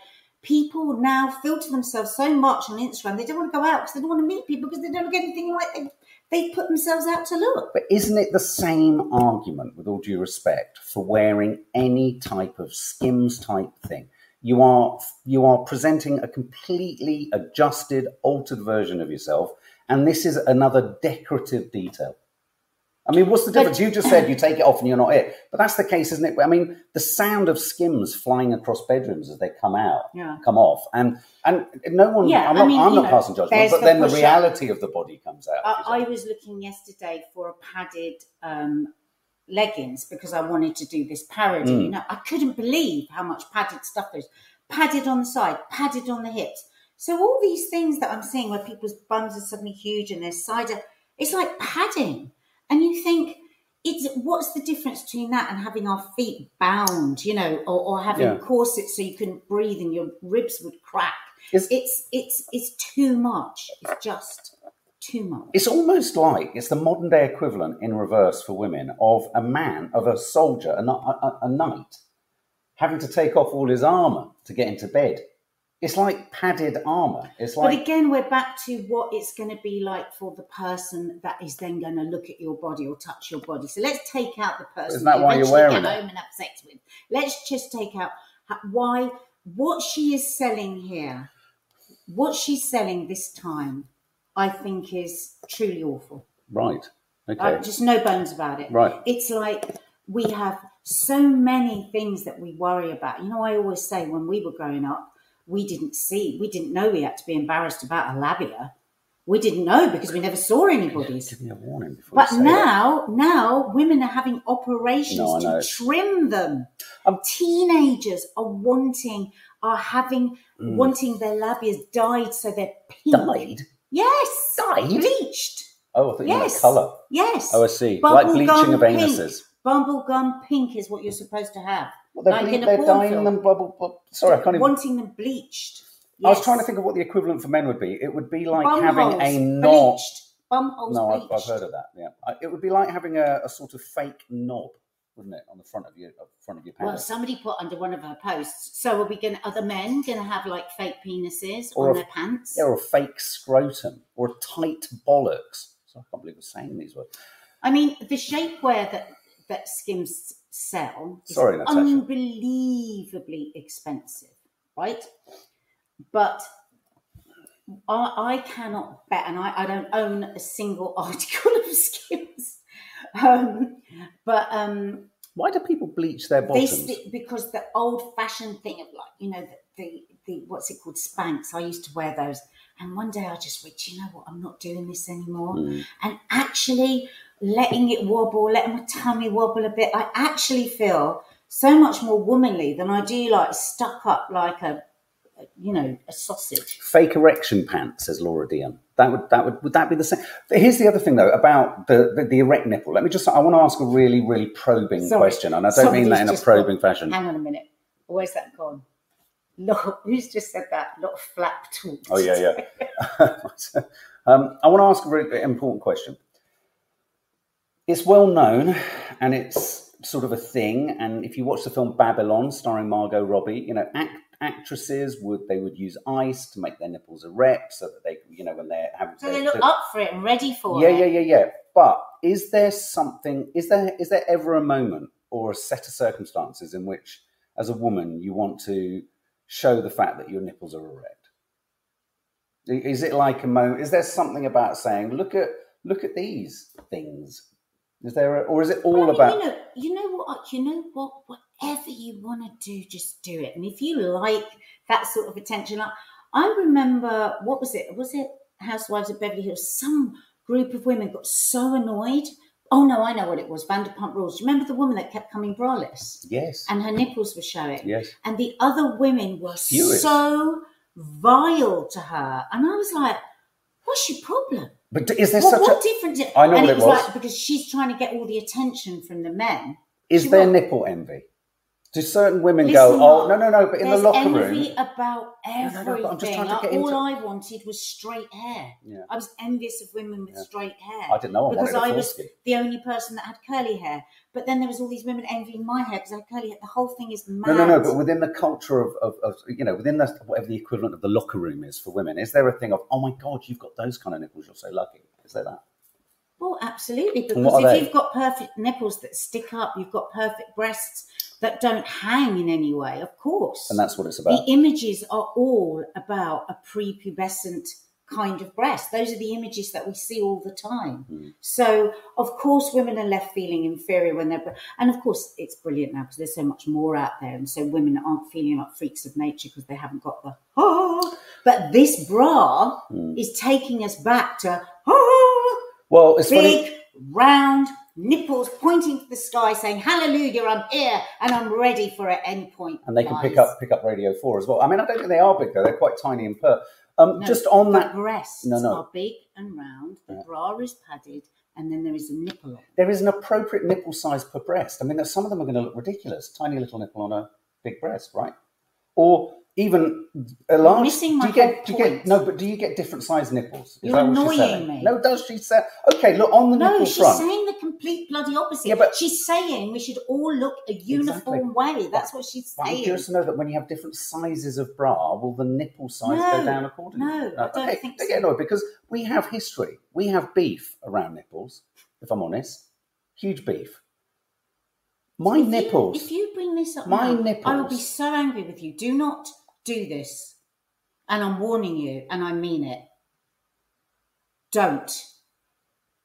[SPEAKER 1] people now filter themselves so much on Instagram. They don't want to go out because they don't want to meet people because they don't look anything like they, they put themselves out to look.
[SPEAKER 2] But isn't it the same argument, with all due respect, for wearing any type of skims type thing? You are you are presenting a completely adjusted, altered version of yourself, and this is another decorative detail. I mean, what's the difference? you just said you take it off and you're not it, but that's the case, isn't it? I mean, the sound of skims flying across bedrooms as they come out,
[SPEAKER 1] Yeah.
[SPEAKER 2] come off, and and no one.
[SPEAKER 1] Yeah,
[SPEAKER 2] I'm
[SPEAKER 1] I
[SPEAKER 2] not,
[SPEAKER 1] mean,
[SPEAKER 2] I'm not
[SPEAKER 1] know,
[SPEAKER 2] passing judgment, but then the reality of the body comes out.
[SPEAKER 1] I, I was looking yesterday for a padded um, leggings because I wanted to do this parody.
[SPEAKER 2] Mm.
[SPEAKER 1] You know, I couldn't believe how much padded stuff there is. Padded on the side, padded on the hips. So all these things that I'm seeing where people's bums are suddenly huge and their sides are, it's like padding. And you think, it's what's the difference between that and having our feet bound, you know, or, or having
[SPEAKER 2] Yeah.
[SPEAKER 1] corsets so you couldn't breathe and your ribs would crack.
[SPEAKER 2] It's-
[SPEAKER 1] it's it's it's too much. It's just too much.
[SPEAKER 2] It's almost like it's the modern day equivalent in reverse for women of a man, of a soldier, a, a, a knight, having to take off all his armour to get into bed. It's like padded armour. It's like.
[SPEAKER 1] But again, we're back to what it's going to be like for the person that is then going to look at your body or touch your body. So let's take out the person
[SPEAKER 2] Isn't that why you're wearing
[SPEAKER 1] get
[SPEAKER 2] it?
[SPEAKER 1] home and have sex with. Let's just take out why what she is selling here, what she's selling this time, I think is truly awful.
[SPEAKER 2] right. Okay.
[SPEAKER 1] Uh, just no bones about it.
[SPEAKER 2] Right.
[SPEAKER 1] It's like we have so many things that we worry about. You know, I always say when we were growing up, we didn't see, we didn't know we had to be embarrassed about a labia. We didn't know because we never saw anybody's.
[SPEAKER 2] Give me a warning before
[SPEAKER 1] But
[SPEAKER 2] you say
[SPEAKER 1] now, now women are having operations
[SPEAKER 2] No, I know.
[SPEAKER 1] to trim them.
[SPEAKER 2] Um,
[SPEAKER 1] Teenagers are wanting, are having,
[SPEAKER 2] Mm.
[SPEAKER 1] wanting their labias dyed so they're
[SPEAKER 2] that.
[SPEAKER 1] pink.
[SPEAKER 2] Died?
[SPEAKER 1] Yes,
[SPEAKER 2] Died? Hmm?
[SPEAKER 1] bleached.
[SPEAKER 2] Oh, I thought you meant
[SPEAKER 1] Yes.
[SPEAKER 2] colour.
[SPEAKER 1] Yes.
[SPEAKER 2] Oh, I see. like
[SPEAKER 1] Bubblegum
[SPEAKER 2] bleaching of anuses.
[SPEAKER 1] Bubblegum pink is what you're supposed to have.
[SPEAKER 2] Well, they're,
[SPEAKER 1] Like
[SPEAKER 2] ble- they're dyeing them bubble. bubble. Sorry, I can't even.
[SPEAKER 1] Wanting them bleached.
[SPEAKER 2] I was trying to think of what the equivalent for men would be. It would be like
[SPEAKER 1] Bum
[SPEAKER 2] having
[SPEAKER 1] holes
[SPEAKER 2] a knob.
[SPEAKER 1] bleached. Bum holes
[SPEAKER 2] No, I've. I've heard of that. Yeah, I- it would be like having a, a sort of fake knob, wouldn't it, on the front of your front of your pants?
[SPEAKER 1] Well, somebody put under one of her posts. So are we going? Are the men going to have like fake penises
[SPEAKER 2] Or
[SPEAKER 1] on
[SPEAKER 2] a-
[SPEAKER 1] their pants?
[SPEAKER 2] yeah, or a fake scrotum, or a tight bollocks. So I can't believe we're saying these words.
[SPEAKER 1] I mean, the shapewear that that Skims sell is
[SPEAKER 2] Sorry, Natasha.
[SPEAKER 1] unbelievably expensive, right? But I, I cannot bet, and I, I don't own a single article of Skims. Um, but um,
[SPEAKER 2] Why do people bleach their bottoms?
[SPEAKER 1] because the old-fashioned thing of like you know the, the the what's it called Spanx. I used to wear those, and one day I just went, you know what? I'm not doing this anymore.
[SPEAKER 2] Mm.
[SPEAKER 1] And actually letting it wobble, letting my tummy wobble a bit, I actually feel so much more womanly than I do like stuck up like a, a- you know, a sausage.
[SPEAKER 2] Fake erection pants, says Laura Dion. That would that would would that be the same? Here's the other thing though about the, the, the erect nipple. Let me just I want to ask a really really probing
[SPEAKER 1] Sorry,
[SPEAKER 2] question, and I don't mean that in a probing
[SPEAKER 1] gone-
[SPEAKER 2] fashion.
[SPEAKER 1] Hang on a minute. Where's that gone? Lot, who's just said that? lot of flap talk.
[SPEAKER 2] Oh yeah, yeah. um, I want to ask a really important question. It's well known, and it's sort of a thing. And if you watch the film Babylon, starring Margot Robbie, you know, act, actresses would they would use ice to make their nipples erect, so that they, you know, when they're having
[SPEAKER 1] So they look
[SPEAKER 2] to-
[SPEAKER 1] up for it and ready for
[SPEAKER 2] yeah,
[SPEAKER 1] it.
[SPEAKER 2] yeah, yeah, yeah. Yeah. But is there something? Is there is there ever a moment or a set of circumstances in which, as a woman, you want to show the fact that your nipples are erect? Is it like a moment? Is there something about saying, "Look at look at these things"? Is there, a, or is it all
[SPEAKER 1] Well, I mean,
[SPEAKER 2] about?
[SPEAKER 1] you know, you know what, you know what? what, whatever you want to do, just do it. And if you like that sort of attention, I, I remember what was it? Was it Housewives of Beverly Hills? Some group of women got so annoyed. Oh no, I know what it was. Vanderpump Rules. Do you remember the woman that kept coming braless
[SPEAKER 2] yes,
[SPEAKER 1] and her nipples were showing?
[SPEAKER 2] yes.
[SPEAKER 1] And the other women were
[SPEAKER 2] Furious.
[SPEAKER 1] so vile to her, and I was like, "What's your problem?"
[SPEAKER 2] But is there
[SPEAKER 1] What,
[SPEAKER 2] such
[SPEAKER 1] what
[SPEAKER 2] a?
[SPEAKER 1] difference?
[SPEAKER 2] I know
[SPEAKER 1] and
[SPEAKER 2] what
[SPEAKER 1] it was,
[SPEAKER 2] was.
[SPEAKER 1] like because she's trying to get all the attention from the men.
[SPEAKER 2] Is
[SPEAKER 1] she
[SPEAKER 2] there
[SPEAKER 1] what?
[SPEAKER 2] nipple envy? Do certain women
[SPEAKER 1] Listen,
[SPEAKER 2] go, oh, no, no, no, but in the locker
[SPEAKER 1] envy
[SPEAKER 2] room.
[SPEAKER 1] about
[SPEAKER 2] no, no,
[SPEAKER 1] everything.
[SPEAKER 2] I'm just trying to get
[SPEAKER 1] all
[SPEAKER 2] into-
[SPEAKER 1] I wanted was straight hair.
[SPEAKER 2] Yeah.
[SPEAKER 1] I was envious of women with
[SPEAKER 2] Yeah.
[SPEAKER 1] straight hair.
[SPEAKER 2] I didn't know I
[SPEAKER 1] because I was the only person that had curly hair. But then there was all these women envying my hair because I had curly hair. The whole thing is mad.
[SPEAKER 2] No, no, no. But within the culture of, of, of you know, within the, whatever the equivalent of the locker room is for women, is there a thing of, oh my God, you've got those kind of nipples, you're so lucky? Is there that?
[SPEAKER 1] Well, absolutely. Because if
[SPEAKER 2] they?
[SPEAKER 1] you've got perfect nipples that stick up, you've got perfect breasts that don't hang in any way, of course.
[SPEAKER 2] And that's what it's about.
[SPEAKER 1] the images are all about a prepubescent kind of breast. Those are the images that we see all the time.
[SPEAKER 2] Mm.
[SPEAKER 1] So, of course, women are left feeling inferior when they're, and of course, it's brilliant now because there's so much more out there, and so women aren't feeling like freaks of nature because they haven't got the oh, But this bra
[SPEAKER 2] Mm.
[SPEAKER 1] is taking us back to ah,
[SPEAKER 2] Well, it's funny.
[SPEAKER 1] big, round nipples pointing to the sky, saying, "Hallelujah, I'm here and I'm ready for at any point."
[SPEAKER 2] And they can pick up pick up Radio 4 as well. I mean, I don't think they are big, though. They're quite tiny and pert. Um,
[SPEAKER 1] No,
[SPEAKER 2] just on
[SPEAKER 1] the
[SPEAKER 2] that,
[SPEAKER 1] breasts
[SPEAKER 2] No, no.
[SPEAKER 1] are big and round. The
[SPEAKER 2] Yeah.
[SPEAKER 1] bra is padded, and then there is a nipple
[SPEAKER 2] there is an appropriate nipple size per breast. I mean, some of them are going to look ridiculous. Tiny little nipple on a big breast, right? Or even a large.
[SPEAKER 1] missing
[SPEAKER 2] do you get? Do you get? No, but do you get different size nipples? Is
[SPEAKER 1] You're annoying
[SPEAKER 2] saying?
[SPEAKER 1] me.
[SPEAKER 2] No, does she say? Okay, look on the
[SPEAKER 1] No,
[SPEAKER 2] nipple
[SPEAKER 1] she's
[SPEAKER 2] front.
[SPEAKER 1] saying the complete bloody opposite.
[SPEAKER 2] Yeah, but-
[SPEAKER 1] she's saying we should all look a uniform way. That's what she's
[SPEAKER 2] But I'm
[SPEAKER 1] saying.
[SPEAKER 2] curious to know that when you have different sizes of bra, will the nipple size go down accordingly?
[SPEAKER 1] no, I don't
[SPEAKER 2] okay,
[SPEAKER 1] think
[SPEAKER 2] don't
[SPEAKER 1] so.
[SPEAKER 2] get annoyed because we have history. We have beef around nipples. If I'm honest, huge beef. My
[SPEAKER 1] If you-
[SPEAKER 2] nipples.
[SPEAKER 1] if you bring this up,
[SPEAKER 2] My
[SPEAKER 1] now, I will be so angry with you. Do not do this, and I'm warning you, and I mean it. Don't.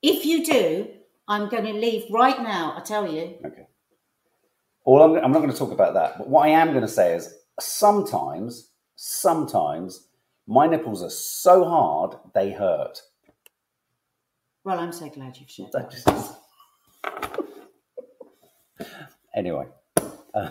[SPEAKER 1] If you do, I'm going to leave right now. I tell you.
[SPEAKER 2] Okay. All I'm, I'm not going to talk about that. But what I am going to say is sometimes, sometimes my nipples are so hard they hurt.
[SPEAKER 1] Well, I'm so glad you've shared
[SPEAKER 2] That anyway, uh,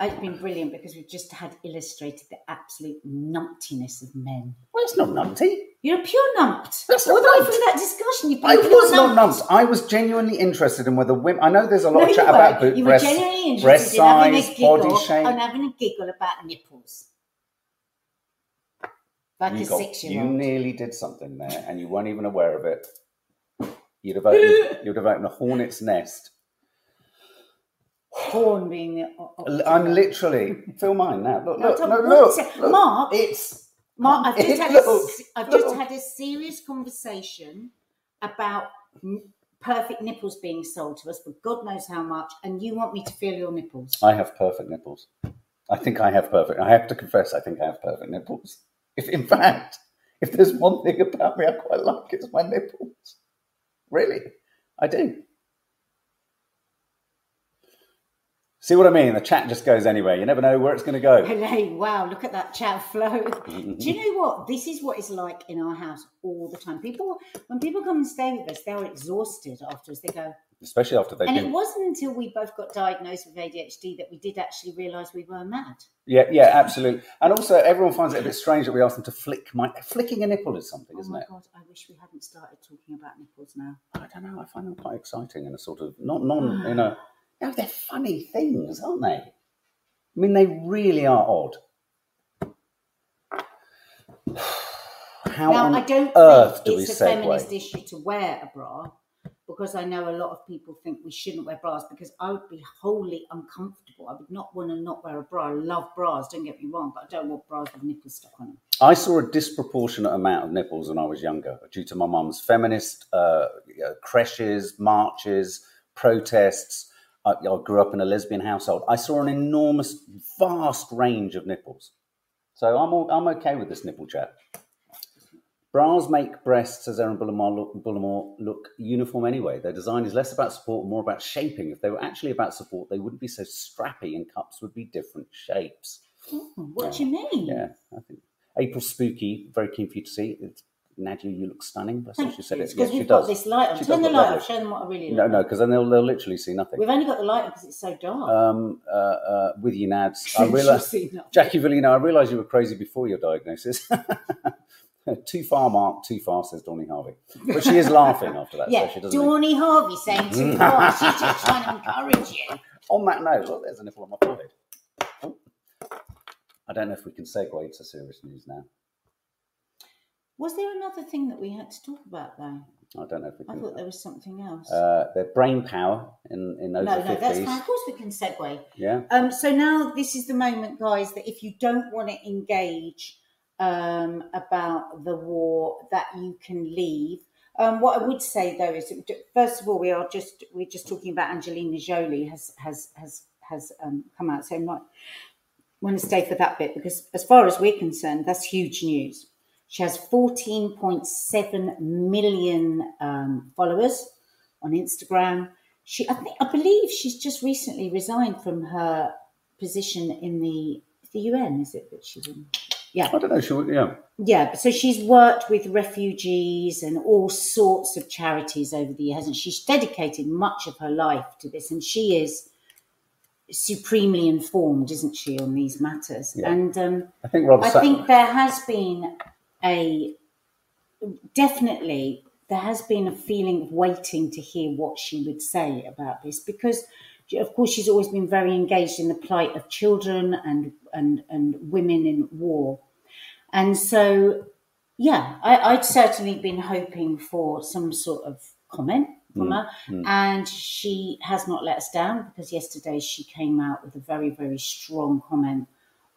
[SPEAKER 1] It's been brilliant because we've just had illustrated the absolute numptiness of men.
[SPEAKER 2] well, it's not numpty.
[SPEAKER 1] You're a pure numped.
[SPEAKER 2] That's not numped.
[SPEAKER 1] from that discussion, you've been
[SPEAKER 2] I was not
[SPEAKER 1] numped.
[SPEAKER 2] numped. I was genuinely interested in whether women. I know there's a lot
[SPEAKER 1] No,
[SPEAKER 2] of chat
[SPEAKER 1] weren't.
[SPEAKER 2] about boot
[SPEAKER 1] you
[SPEAKER 2] breast,
[SPEAKER 1] were genuinely
[SPEAKER 2] breast
[SPEAKER 1] interested in having
[SPEAKER 2] size,
[SPEAKER 1] a giggle
[SPEAKER 2] body shape.
[SPEAKER 1] and having a giggle about nipples. Like
[SPEAKER 2] you,
[SPEAKER 1] a
[SPEAKER 2] got-
[SPEAKER 1] six
[SPEAKER 2] you
[SPEAKER 1] year old.
[SPEAKER 2] nearly did something there, and you weren't even aware of it. You'd have opened, you'd have opened a hornet's nest.
[SPEAKER 1] Horn being the.
[SPEAKER 2] I'm literally feel mine now. Look,
[SPEAKER 1] No,
[SPEAKER 2] look,
[SPEAKER 1] don't-
[SPEAKER 2] no, look, look.
[SPEAKER 1] Mark,
[SPEAKER 2] It's
[SPEAKER 1] Mark, I've just, had a,
[SPEAKER 2] looks-
[SPEAKER 1] s- I've just had a serious conversation about perfect nipples being sold to us for God knows how much, and you want me to feel your nipples.
[SPEAKER 2] I have perfect nipples. I think I have perfect. I have to confess, I think I have perfect nipples. If in fact, if there's one thing about me I quite like, it's my nipples. Really, I do. See what I mean? The chat just goes anywhere. You never know where it's going to go.
[SPEAKER 1] Hey, wow, look at that chat flow. Do you know what? This is what it's like in our house all the time. People, when people come and stay with us, they're exhausted after us. They go,
[SPEAKER 2] Especially after they've
[SPEAKER 1] and it wasn't until we both got diagnosed with ADHD that we did actually realise we were mad.
[SPEAKER 2] Yeah, yeah, absolutely. And also, everyone finds it a bit strange that we ask them to flick my. Flicking a nipple is something,
[SPEAKER 1] Oh
[SPEAKER 2] isn't it?
[SPEAKER 1] Oh my god, I wish we hadn't started talking about nipples now.
[SPEAKER 2] I don't know. I find them quite exciting in a sort of not non. you know, no, they're funny things, aren't they? I mean, they really are odd. How
[SPEAKER 1] now,
[SPEAKER 2] on
[SPEAKER 1] I don't
[SPEAKER 2] earth
[SPEAKER 1] think
[SPEAKER 2] do we
[SPEAKER 1] it's a feminist issue to wear a bra because I know a lot of people think we shouldn't wear bras because I would be wholly uncomfortable. I would not want to not wear a bra. I love bras, don't get me wrong, but I don't want bras with nipples stuck on them.
[SPEAKER 2] I saw a disproportionate amount of nipples when I was younger due to my mum's feminist uh, uh, creches, marches, protests. I, I grew up in a lesbian household. I saw an enormous, vast range of nipples. So I'm, all, I'm okay with this nipple chat. Bras make breasts, as Erin Bullimore look, Bullimore look uniform anyway. Their design is less about support and more about shaping. If they were actually about support, they wouldn't be so strappy and cups would be different shapes.
[SPEAKER 1] Oh, what do you mean?
[SPEAKER 2] Yeah, I think April Spooky, very keen for you to see. It's, Nadia, you look stunning. That's
[SPEAKER 1] Thank
[SPEAKER 2] she said
[SPEAKER 1] you.
[SPEAKER 2] it.
[SPEAKER 1] Because
[SPEAKER 2] Yes, she
[SPEAKER 1] we've got
[SPEAKER 2] does.
[SPEAKER 1] this light on.
[SPEAKER 2] She
[SPEAKER 1] Turn the light off. Show them what I really
[SPEAKER 2] No,
[SPEAKER 1] look
[SPEAKER 2] no,
[SPEAKER 1] like.
[SPEAKER 2] because then they'll, they'll literally see nothing.
[SPEAKER 1] We've only got the light on because it's so dark.
[SPEAKER 2] Um, uh, uh, with you, Nads. I realise. Jackie Villino, I realised you were crazy before your diagnosis. too far, Mark. Too far, says Donny Harvey. But she is laughing after that.
[SPEAKER 1] Yeah,
[SPEAKER 2] so she doesn't.
[SPEAKER 1] Dawny Harvey saying too far. She's just trying to encourage you.
[SPEAKER 2] On that note, look, there's a nipple on my forehead. Oh. I don't know if we can segue to serious news now.
[SPEAKER 1] Was there another thing that we had to talk about though?
[SPEAKER 2] I don't know if we
[SPEAKER 1] I thought there was something else.
[SPEAKER 2] Uh, their brain power in, in
[SPEAKER 1] those
[SPEAKER 2] no,
[SPEAKER 1] no, that's fine. Of course, we can segue.
[SPEAKER 2] Yeah.
[SPEAKER 1] Um, so now this is the moment, guys, that if you don't want to engage um, about the war, that you can leave. Um, what I would say though is, first of all, we are just we're just talking about Angelina Jolie has has has has um, come out, so I might want to stay for that bit because, as far as we're concerned, that's huge news. She has 14.7 million um, followers on Instagram. She, I think, I believe she's just recently resigned from her position in the the UN. Is it that she's in? Yeah,
[SPEAKER 2] I don't know. Yeah.
[SPEAKER 1] yeah. So she's worked with refugees and all sorts of charities over the years, and she's dedicated much of her life to this. And she is supremely informed, isn't she, on these matters?
[SPEAKER 2] Yeah.
[SPEAKER 1] And um,
[SPEAKER 2] I think
[SPEAKER 1] I think there has been a definitely there has been a feeling of waiting to hear what she would say about this because of course she's always been very engaged in the plight of children and and and women in war. And so yeah I, i'd certainly been hoping for some sort of comment from her. and she has not let us down because yesterday she came out with a very very strong comment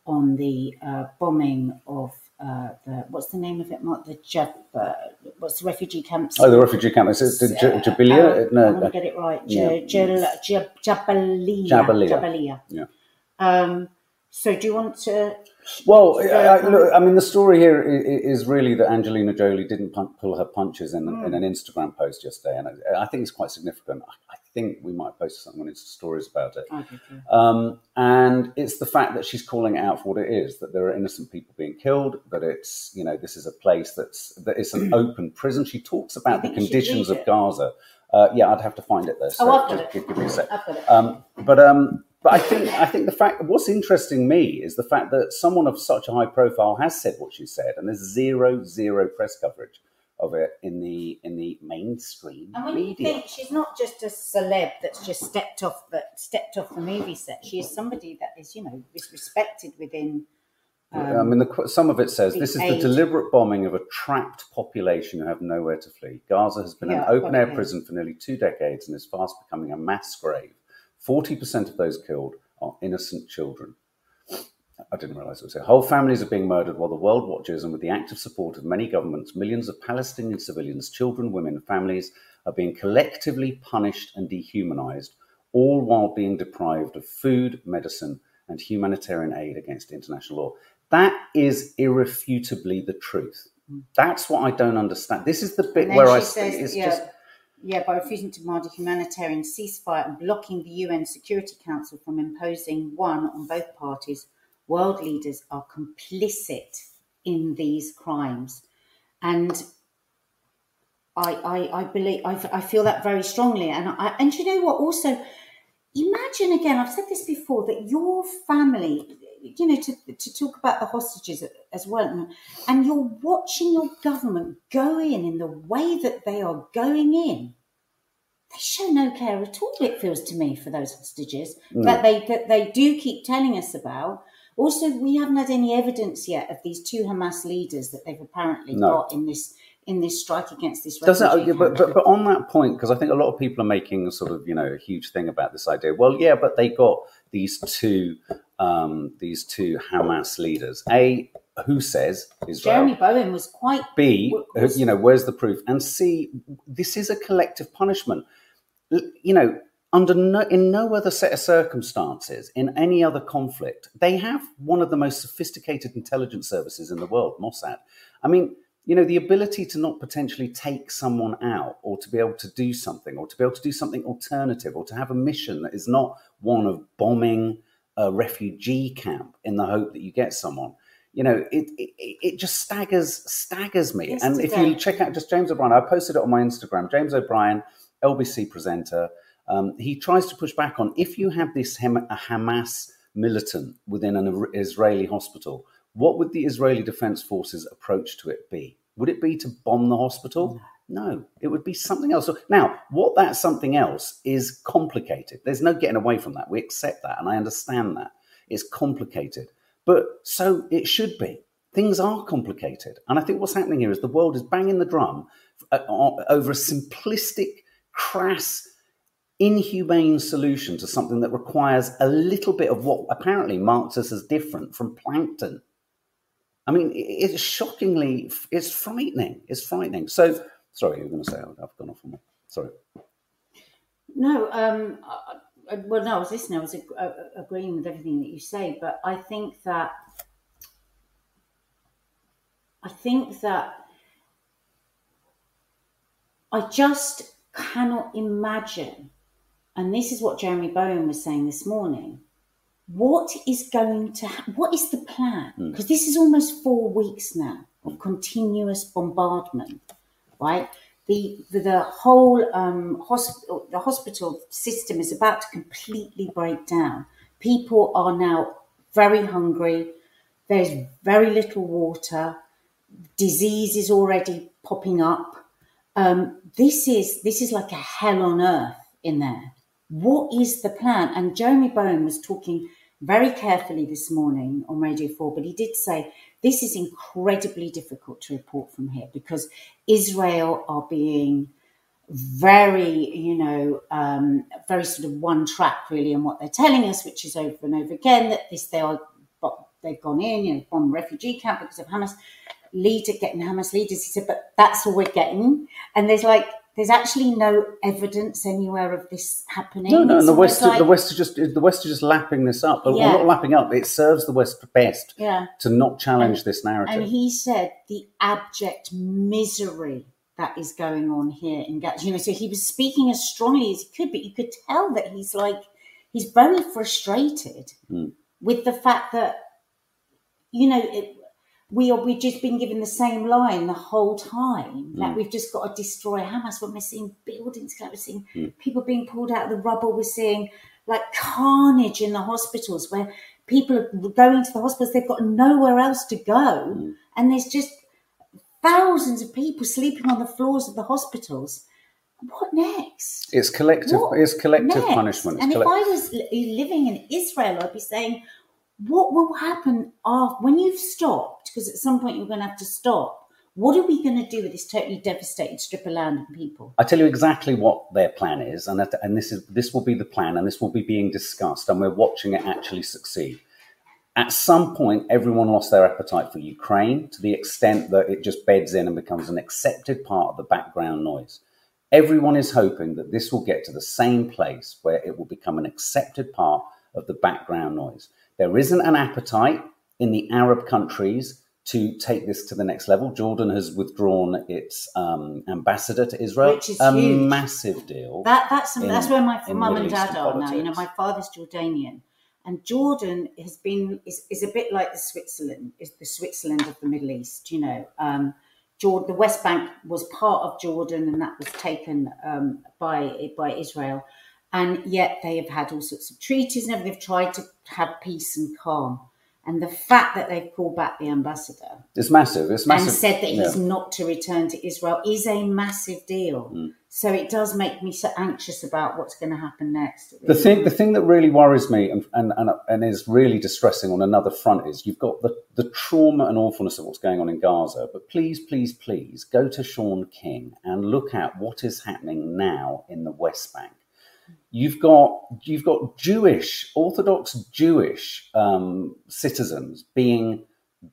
[SPEAKER 1] on the uh, bombing of uh, the what's the name of it? Mark the Jab, uh, what's the refugee camps?
[SPEAKER 2] Oh, the refugee camp. Is it the J-
[SPEAKER 1] Uh,
[SPEAKER 2] Jabalia?
[SPEAKER 1] I
[SPEAKER 2] no,
[SPEAKER 1] want to
[SPEAKER 2] uh,
[SPEAKER 1] get it right.
[SPEAKER 2] yeah.
[SPEAKER 1] Jabalia.
[SPEAKER 2] Jabalia.
[SPEAKER 1] Jabalia.
[SPEAKER 2] Yeah.
[SPEAKER 1] Um, so do you want to?
[SPEAKER 2] Well, I, I, look, I mean, the story here i- i- is really that Angelina Jolie didn't pull her punches in,
[SPEAKER 1] Hmm.
[SPEAKER 2] in an Instagram post yesterday, and I, I think it's quite significant. I, I think we might post something on Insta stories about it. Um, and it's the fact that she's calling it out for what it is that there are innocent people being killed, that it's, you know, this is a place that's, that it's an open prison. She talks about the
[SPEAKER 1] think you should
[SPEAKER 2] conditions of? Gaza. Uh, yeah, I'd have to find it though. So
[SPEAKER 1] Oh, I've got it.
[SPEAKER 2] give, give me a sec.
[SPEAKER 1] I've got it.
[SPEAKER 2] Um, but um, but I think I think the fact what's interesting me is the fact that someone of such a high profile has said what she said, and there's zero zero press coverage of it in the in the mainstream
[SPEAKER 1] And when you
[SPEAKER 2] media.
[SPEAKER 1] think she's not just a celeb that's just stepped off the stepped off the movie set, she is somebody that is, you know, is respected within. Um,
[SPEAKER 2] I mean, the, some of it says this is the deliberate bombing of a trapped population who have nowhere to flee. Gaza has been
[SPEAKER 1] Yeah,
[SPEAKER 2] an open air prison for nearly two decades and is fast becoming a mass grave. 40% of those killed are innocent children. I didn't realize it was here. Whole families are being murdered while the world watches, and with the active support of many governments, millions of Palestinian civilians, children, women, families are being collectively punished and dehumanized, all while being deprived of food, medicine, and humanitarian aid against international law. That is irrefutably the truth. Hmm. That's what I don't understand. This is the bit where I
[SPEAKER 1] says,
[SPEAKER 2] it's
[SPEAKER 1] yeah,
[SPEAKER 2] just
[SPEAKER 1] yeah, by refusing to demand a humanitarian ceasefire and blocking the UN Security Council from imposing one on both parties, world leaders are complicit in these crimes. And I, I, I believe, I, I feel that very strongly. And I, and you know what? Also, imagine again, I've said this before, that your family, you know, to, to talk about the hostages as well, and you're watching your government go in in the way that they are going in. They show no care at all. It feels to me for those hostages hmm. that they that they do keep telling us about. Also, we haven't had any evidence yet of these two Hamas leaders that they've apparently
[SPEAKER 2] No.
[SPEAKER 1] got in this in this strike against this.
[SPEAKER 2] Doesn't yeah, but, but but on that point, because I think a lot of people are making sort of you know a huge thing about this idea. Well, yeah, but they got these two um, these two Hamas leaders. A who says Israel?
[SPEAKER 1] Jeremy Bowen was quite
[SPEAKER 2] B, you know, where's the proof? And C, this is a collective punishment. You know, under no, in no other set of circumstances, in any other conflict, they have one of the most sophisticated intelligence services in the world, Mossad. I mean, you know, the ability to not potentially take someone out or to be able to do something or to be able to do something alternative or to have a mission that is not one of bombing a refugee camp in the hope that you get someone you know, it, it it just staggers staggers me. And if you check out just James O'Brien, I posted it on my Instagram. James O'Brien, LBC presenter, um, he tries to push back on if you have this Hamas militant within an Israeli hospital, what would the Israeli Defense Forces approach to it be? Would it be to bomb the hospital? No, it would be something else. Now, what that something else is complicated. There's no getting away from that. We accept that, and I understand that. It's complicated. But so it should be. Things are complicated. And I think what's happening here is the world is banging the drum uh, over a simplistic, crass, inhumane solution to something that requires a little bit of what apparently marks us as different from plankton. I mean, it's shockingly, it's frightening. It's frightening. So, sorry, you were going to say I've gone off on that. Sorry.
[SPEAKER 1] No, um, I, well, no, I was listening. I was ag- agreeing with everything that you say, but I think that I think that I just cannot imagine, and this is what Jeremy Bowen was saying this morning. What is going to ha- what is the plan? Because this is almost four weeks now of continuous bombardment, right? The the, the whole um, hospital the hospital system is about to completely break down. People are now very hungry. There's very little water disease is already popping up. Um, this is this is like a hell on earth in there. What is the plan? And Jeremy Bowen was talking very carefully this morning on Radio 4, but he did say this is incredibly difficult to report from here because Israel are being very, you know, um, very sort of one track really in what they're telling us, which is over and over again that this they are but they've gone in, you know, bomb refugee camp because of Hamas leader getting Hamas leaders. He said, but that's all we're getting. And there's like there's actually no evidence anywhere of this happening.
[SPEAKER 2] No, no, and the West,
[SPEAKER 1] like-
[SPEAKER 2] the West is just the West is just lapping this up. But
[SPEAKER 1] Yeah.
[SPEAKER 2] not lapping up. It serves the West best
[SPEAKER 1] yeah.
[SPEAKER 2] to not challenge this narrative.
[SPEAKER 1] And he said the abject misery that is going on here in Gaza. You know, so he was speaking as strongly as he could, but you could tell that he's like he's very frustrated
[SPEAKER 2] Mm.
[SPEAKER 1] with the fact that you know it, we are we've just been given the same line the whole time that
[SPEAKER 2] Mm.
[SPEAKER 1] we've just got to destroy Hamas. When we're seeing buildings, like we're seeing
[SPEAKER 2] Mm.
[SPEAKER 1] people being pulled out of the rubble, we're seeing like carnage in the hospitals where people are going to the hospitals, they've got nowhere else to go,
[SPEAKER 2] Mm.
[SPEAKER 1] and there's just thousands of people sleeping on the floors of the hospitals. What next?
[SPEAKER 2] it's collective.
[SPEAKER 1] What
[SPEAKER 2] It's collective
[SPEAKER 1] next?
[SPEAKER 2] punishment. It's
[SPEAKER 1] And if
[SPEAKER 2] collect-
[SPEAKER 1] I was living in Israel, I'd be saying, what will happen after, when you've stopped? Because at some point you're going to have to stop. What are we going to do with this totally devastated strip of land and people?
[SPEAKER 2] I tell you exactly what their plan is, and that, and this is this will be the plan, and this will be being discussed, and we're watching it actually succeed. At some point, everyone lost their appetite for Ukraine to the extent that it just beds in and becomes an accepted part of the background noise. Everyone is hoping that this will get to the same place where it will become an accepted part of the background noise. There isn't an appetite in the Arab countries to take this to the next level. Jordan has withdrawn its um, ambassador to Israel.
[SPEAKER 1] Which is
[SPEAKER 2] a
[SPEAKER 1] huge.
[SPEAKER 2] massive deal.
[SPEAKER 1] That, that's,
[SPEAKER 2] in-
[SPEAKER 1] that's where my mum and dad are now. You know, my father's Jordanian. And Jordan has been is, is a bit like the Switzerland, is the Switzerland of the Middle East. You know, um, Jordan, the West Bank was part of Jordan, and that was taken um, by by Israel. And yet they have had all sorts of treaties and everything. They've tried to have peace and calm. And the fact that they've called back the ambassador
[SPEAKER 2] It's massive. It's massive.
[SPEAKER 1] and said that he's
[SPEAKER 2] Yeah.
[SPEAKER 1] not to return to Israel is a massive deal.
[SPEAKER 2] Mm.
[SPEAKER 1] So it does make me so anxious about what's going to happen next.
[SPEAKER 2] The thing, the thing that really worries me and, and, and, and is really distressing on another front is you've got the, the trauma and awfulness of what's going on in Gaza. But please, please, please go to Shaun King and look at what is happening now in the West Bank. You've got you've got Jewish Orthodox Jewish um, citizens being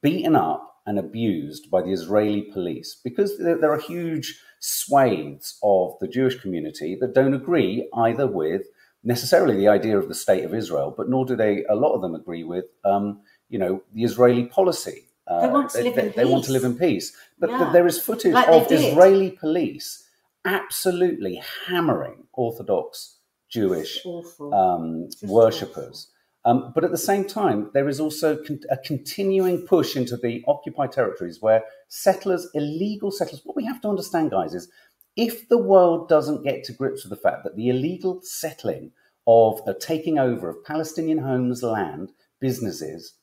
[SPEAKER 2] beaten up and abused by the Israeli police because there, there are huge swathes of the Jewish community that don't agree either with necessarily the idea of the state of Israel, but nor do they. A lot of them agree with, um, you know, the Israeli policy. Uh,
[SPEAKER 1] They want to live in
[SPEAKER 2] they want to
[SPEAKER 1] peace.
[SPEAKER 2] live in peace. But
[SPEAKER 1] Yeah.
[SPEAKER 2] there is footage
[SPEAKER 1] Like
[SPEAKER 2] of. Israeli police absolutely hammering Orthodox Jewish um, worshippers. Um, but at the same time, there is also con- a continuing push into the occupied territories where settlers, illegal settlers, what we have to understand, guys, is if the world doesn't get to grips with the fact that the illegal settling of a taking over of Palestinian homes, land, businesses,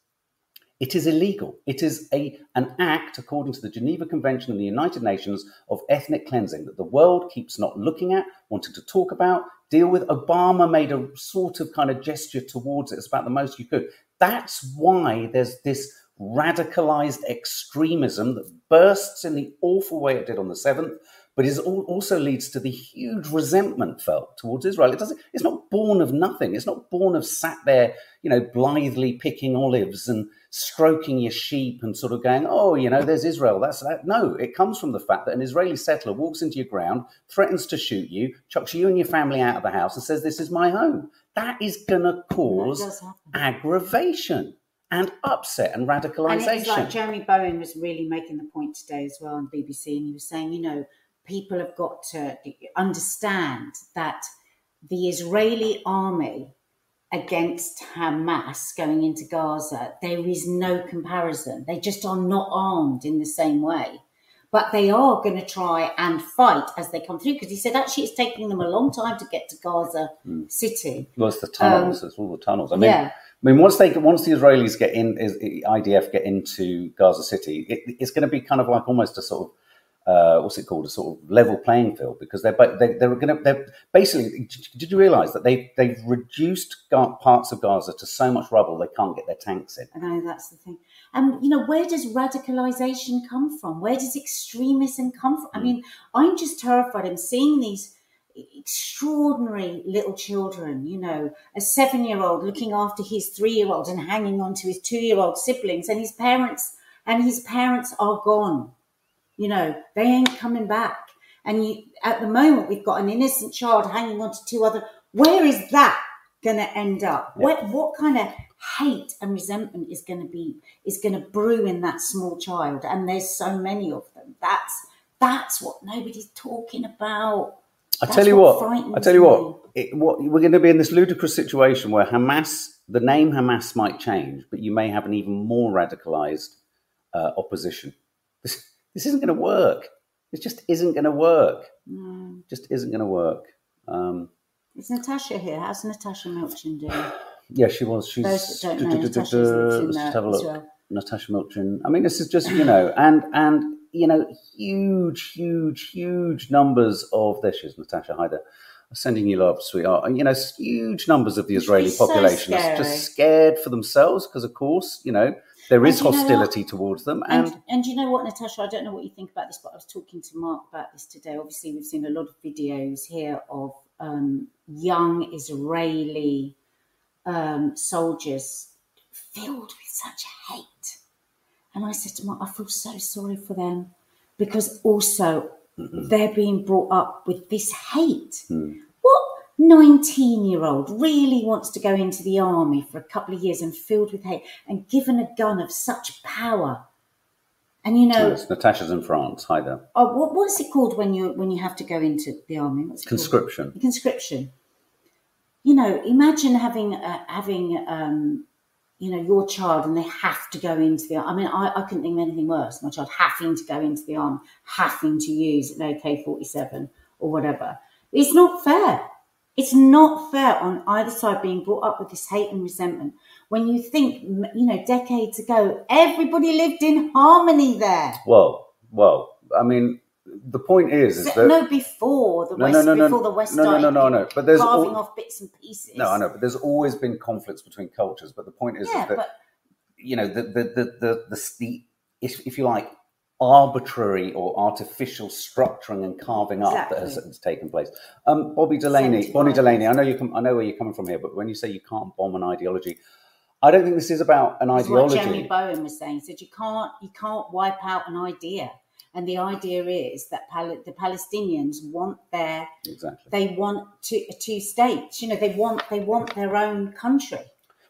[SPEAKER 2] It is illegal. It is a, an act, according to the Geneva Convention and the United Nations, of ethnic cleansing that the world keeps not looking at, wanting to talk about, deal with. Obama made a sort of kind of gesture towards it. It's about the most you could. That's why there's this radicalized extremism that bursts in the awful way it did on the 7th but it also leads to the huge resentment felt towards Israel. It doesn't. It's not born of nothing. It's not born of sat there, you know, blithely picking olives and stroking your sheep and sort of going, oh, you know, there's Israel. That's that. No, it comes from the fact that an Israeli settler walks into your ground, threatens to shoot you, chucks you and your family out of the house, and says, "This is my home." That is going to cause aggravation and upset and radicalization.
[SPEAKER 1] And it's like Jeremy Bowen was really making the point today as well on BBC, and he was saying, you know people have got to understand that the Israeli army against Hamas going into Gaza, there is no comparison. They just are not armed in the same way. But they are going to try and fight as they come through because he said actually it's taking them a long time to get to Gaza mm. City.
[SPEAKER 2] Well, it's the tunnels. Um, it's all the tunnels. I mean, yeah. I mean, once they once the Israelis get in, is the IDF get into Gaza City, it, it's going to be kind of like almost a sort of uh, what's it called, a sort of level playing field because they're they, they're going to they're basically. Did you realise that they they've reduced parts of Gaza to so much rubble they can't get their tanks in?
[SPEAKER 1] I know that's the thing. And you know, where does radicalisation come from? Where does extremism come from? Mm. I hmm. mean, I'm just terrified. I'm seeing these extraordinary little children, you know, a seven year old looking after his three year old and hanging on to his two year old siblings and his parents and his parents are gone you know, they ain't coming back. And you, at the moment, we've got an innocent child hanging on to two other. Where is that going to end up? Yeah. What what kind of hate and resentment is going to be is going to brew in that small child? And there's so many of them. That's that's what nobody's talking about.
[SPEAKER 2] I tell you what. what I tell you what, it, what. We're going to be in this ludicrous situation where Hamas, the name Hamas might change, but you may have an even more radicalized uh, opposition. this isn't going to work. It just isn't going to work. No. Just isn't going to work. Um,
[SPEAKER 1] Is Natasha here? How's Natasha Milchin doing?
[SPEAKER 2] Yeah, she was. She's. Those that don't know, Let's have a look. Natasha Milchin. I mean, this is just you know, and and you know, huge, huge, huge numbers of there she is, Natasha Hyder. Sending you love, sweetheart. And, you know, huge numbers of the Israeli population so are just scared for themselves because, of course, you know, there is hostility towards them.
[SPEAKER 1] And, and, and you know what, Natasha, I don't know what you think about this, but I was talking to Mark about this today. Obviously, we've seen a lot of videos here of um, young Israeli um, soldiers filled with such hate. And I said to Mark, I feel so sorry for them because also mm-hmm. they're being brought up with this hate. Mm. What 19 year old really wants to go into the army for a couple of years and filled with hate and given a gun of such power. And you know,
[SPEAKER 2] yes, Natasha's in France. Hi there.
[SPEAKER 1] Oh, what, what is it called when you when you have to go into the army? What's
[SPEAKER 2] conscription.
[SPEAKER 1] Called? Conscription. You know, imagine having uh, having um, you know your child and they have to go into the. I mean, I, I couldn't think of anything worse. My child having to go into the army, having to use an AK forty seven or whatever. It's not fair. It's not fair on either side being brought up with this hate and resentment. When you think, you know, decades ago, everybody lived in harmony there.
[SPEAKER 2] Well, well, I mean, the point is, is that
[SPEAKER 1] no, before the no, West, no, no, before the West,
[SPEAKER 2] no, no, no, no, no. But there's
[SPEAKER 1] carving all, off bits and pieces.
[SPEAKER 2] No, I know, but there's always been conflicts between cultures. But the point is, yeah, is that but, you know, the the the the, the, the if, if you like, arbitrary or artificial structuring and carving up exactly. that has, has, taken place. Um, Bobby Delaney, Bonnie Delaney, I know you. I know where you're coming from here, but when you say you can't bomb an ideology, I don't think this is about an That's ideology.
[SPEAKER 1] What Jeremy Bowen was saying. He said you can't you can't wipe out an idea. And the idea is that Pal- the Palestinians want their
[SPEAKER 2] exactly.
[SPEAKER 1] they want two, two states. You know, they want they want their own country.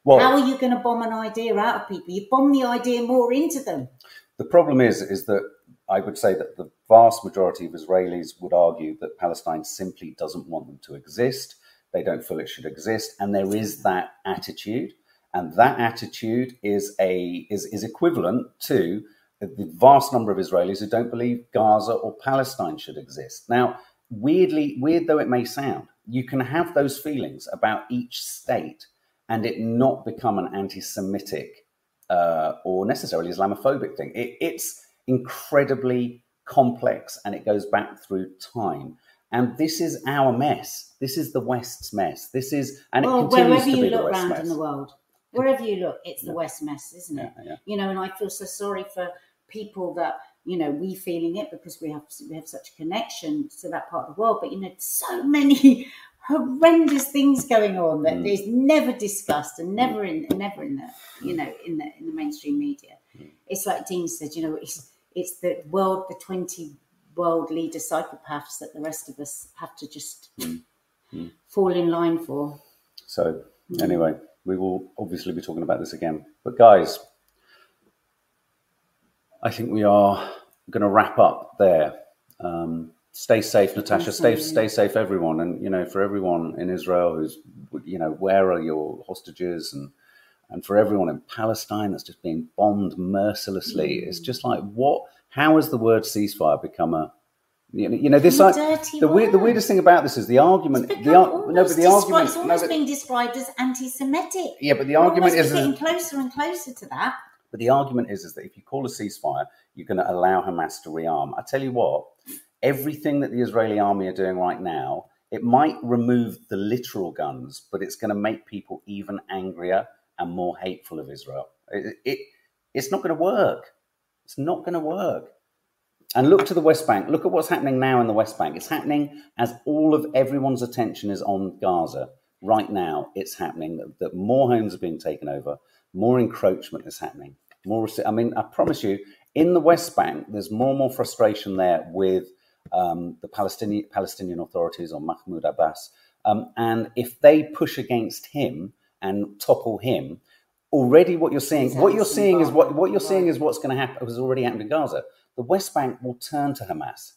[SPEAKER 1] Well, How are you going to bomb an idea out of people? You bomb the idea more into them.
[SPEAKER 2] The problem is, is that I would say that the vast majority of Israelis would argue that Palestine simply doesn't want them to exist. They don't feel it should exist, and there is that attitude, and that attitude is a is is equivalent to the vast number of Israelis who don't believe Gaza or Palestine should exist. Now, weirdly, weird though it may sound, you can have those feelings about each state and it not become an anti-Semitic uh, or necessarily Islamophobic thing. It, it's incredibly complex and it goes back through time. And this is our mess. This is the West's mess. This is, and
[SPEAKER 1] well,
[SPEAKER 2] it continues
[SPEAKER 1] wherever
[SPEAKER 2] to
[SPEAKER 1] you
[SPEAKER 2] be the
[SPEAKER 1] look around
[SPEAKER 2] mess.
[SPEAKER 1] in the world, wherever you look, it's the West mess, isn't it?
[SPEAKER 2] Yeah, yeah.
[SPEAKER 1] You know, and I feel so sorry for people that you know we feeling it because we have we have such a connection to that part of the world. But you know, so many horrendous things going on that
[SPEAKER 2] Mm.
[SPEAKER 1] is never discussed and never in never in the you know in the in the mainstream media.
[SPEAKER 2] Mm.
[SPEAKER 1] It's like Dean said, you know, it's it's the world, the twenty world leader psychopaths that the rest of us have to just
[SPEAKER 2] Mm. Mm.
[SPEAKER 1] fall in line for.
[SPEAKER 2] So, anyway, we will obviously be talking about this again. But, guys, I think we are going to wrap up there. Um, stay safe, Natasha. Stay, stay safe, everyone. And, you know, for everyone in Israel who's, you know, where are your hostages? And, and for everyone in Palestine that's just being bombed mercilessly, mm. it's just like, what? How has the word ceasefire become a, you know, you know this, like, the, weird, the weirdest thing about this is the argument,
[SPEAKER 1] It's
[SPEAKER 2] the, ar- no, but the argument,
[SPEAKER 1] it's
[SPEAKER 2] no, but-
[SPEAKER 1] being described as anti-Semitic.
[SPEAKER 2] yeah, but the
[SPEAKER 1] We're
[SPEAKER 2] argument is,
[SPEAKER 1] getting
[SPEAKER 2] is
[SPEAKER 1] closer and closer to that.
[SPEAKER 2] but the argument is, is that if you call a ceasefire, you're going to allow Hamas to rearm. I tell you what, everything that the Israeli army are doing right now, it might remove the literal guns, but it's going to make people even angrier and more hateful of Israel. It, it, it's not going to work. It's not going to work. And look to the West Bank. Look at what's happening now in the West Bank. It's happening as all of everyone's attention is on Gaza. Right now, it's happening that, that more homes are being taken over, more encroachment is happening. More, I mean, I promise you, in the West Bank, there's more and more frustration there with um, the Palestinian Palestinian authorities or Mahmoud Abbas. Um, and if they push against him and topple him, already what you're seeing, what you're seeing is what what you're seeing is what's going to happen. Was already happened in Gaza. The West Bank will turn to Hamas.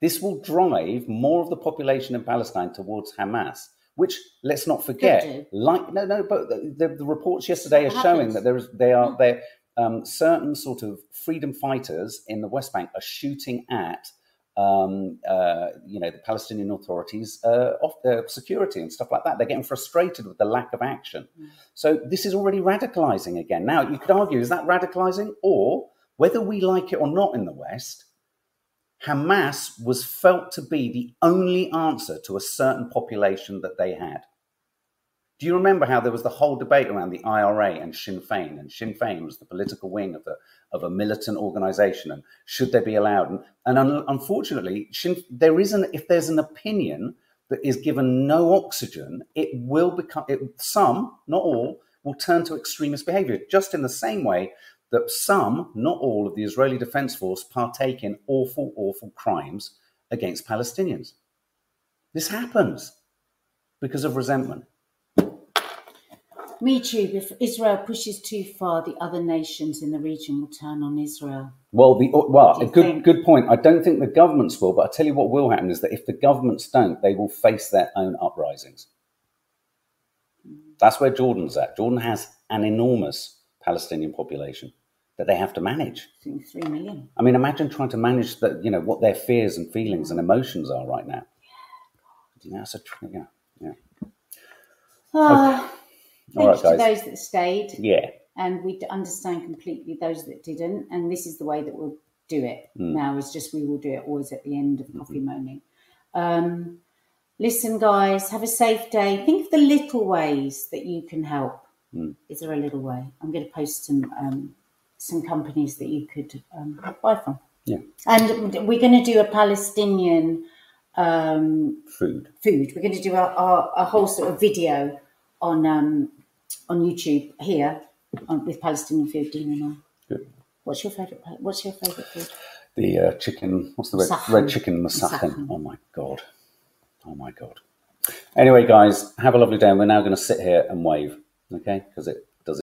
[SPEAKER 2] This will drive more of the population in Palestine towards Hamas, which let's not forget. Like no, no, but the, the, the reports yesterday are showing that there is they are there. Um, certain sort of freedom fighters in the West Bank are shooting at um, uh, you know the Palestinian authorities uh, off their security and stuff like that. They're getting frustrated with the lack of action. So this is already radicalizing again. Now you could argue is that radicalizing, or whether we like it or not in the West, Hamas was felt to be the only answer to a certain population that they had. Do you remember how there was the whole debate around the IRA and Sinn Féin? And Sinn Féin was the political wing of, the, of a militant organization, and should they be allowed? And, and un, unfortunately, Sinn, there is an, if there's an opinion that is given no oxygen, it will become, it, some, not all, will turn to extremist behavior, just in the same way that some, not all, of the Israeli Defense Force partake in awful, awful crimes against Palestinians. This happens because of resentment.
[SPEAKER 1] Me too. If Israel pushes too far, the other nations in the region will turn on Israel.
[SPEAKER 2] Well, the well, a good
[SPEAKER 1] think-
[SPEAKER 2] good point. I don't think the governments will, but I tell you what will happen is that if the governments don't, they will face their own uprisings. That's where Jordan's at. Jordan has an enormous Palestinian population that they have to manage.
[SPEAKER 1] I three million.
[SPEAKER 2] I mean, imagine trying to manage the, you know, what their fears and feelings and emotions are right now. Yeah, it's a tr- yeah, yeah.
[SPEAKER 1] Ah,
[SPEAKER 2] All right,
[SPEAKER 1] thanks to those that stayed,
[SPEAKER 2] Yeah,
[SPEAKER 1] and we understand completely those that didn't. And this is the way that we'll do it
[SPEAKER 2] Mm.
[SPEAKER 1] now. Is just we will do it always at the end
[SPEAKER 2] Mm-hmm.
[SPEAKER 1] of coffee moaning. Um, listen, guys, have a safe day. Think of the little ways that you can help.
[SPEAKER 2] Mm.
[SPEAKER 1] Is there a little way? I'm going to post some um, some companies that you could um, buy from.
[SPEAKER 2] Yeah.
[SPEAKER 1] And we're going to do a Palestinian um,
[SPEAKER 2] food.
[SPEAKER 1] food. We're going to do a, a, a whole sort of video on um, on YouTube here on, with Palestinian food, I.
[SPEAKER 2] Good.
[SPEAKER 1] What's your favorite? What's your favorite food?
[SPEAKER 2] The uh, chicken, what's the red, red chicken?
[SPEAKER 1] Musakhan.
[SPEAKER 2] Oh my god, oh my god. Anyway, guys, have a lovely day, and we're now going to sit here and wave, okay? Because it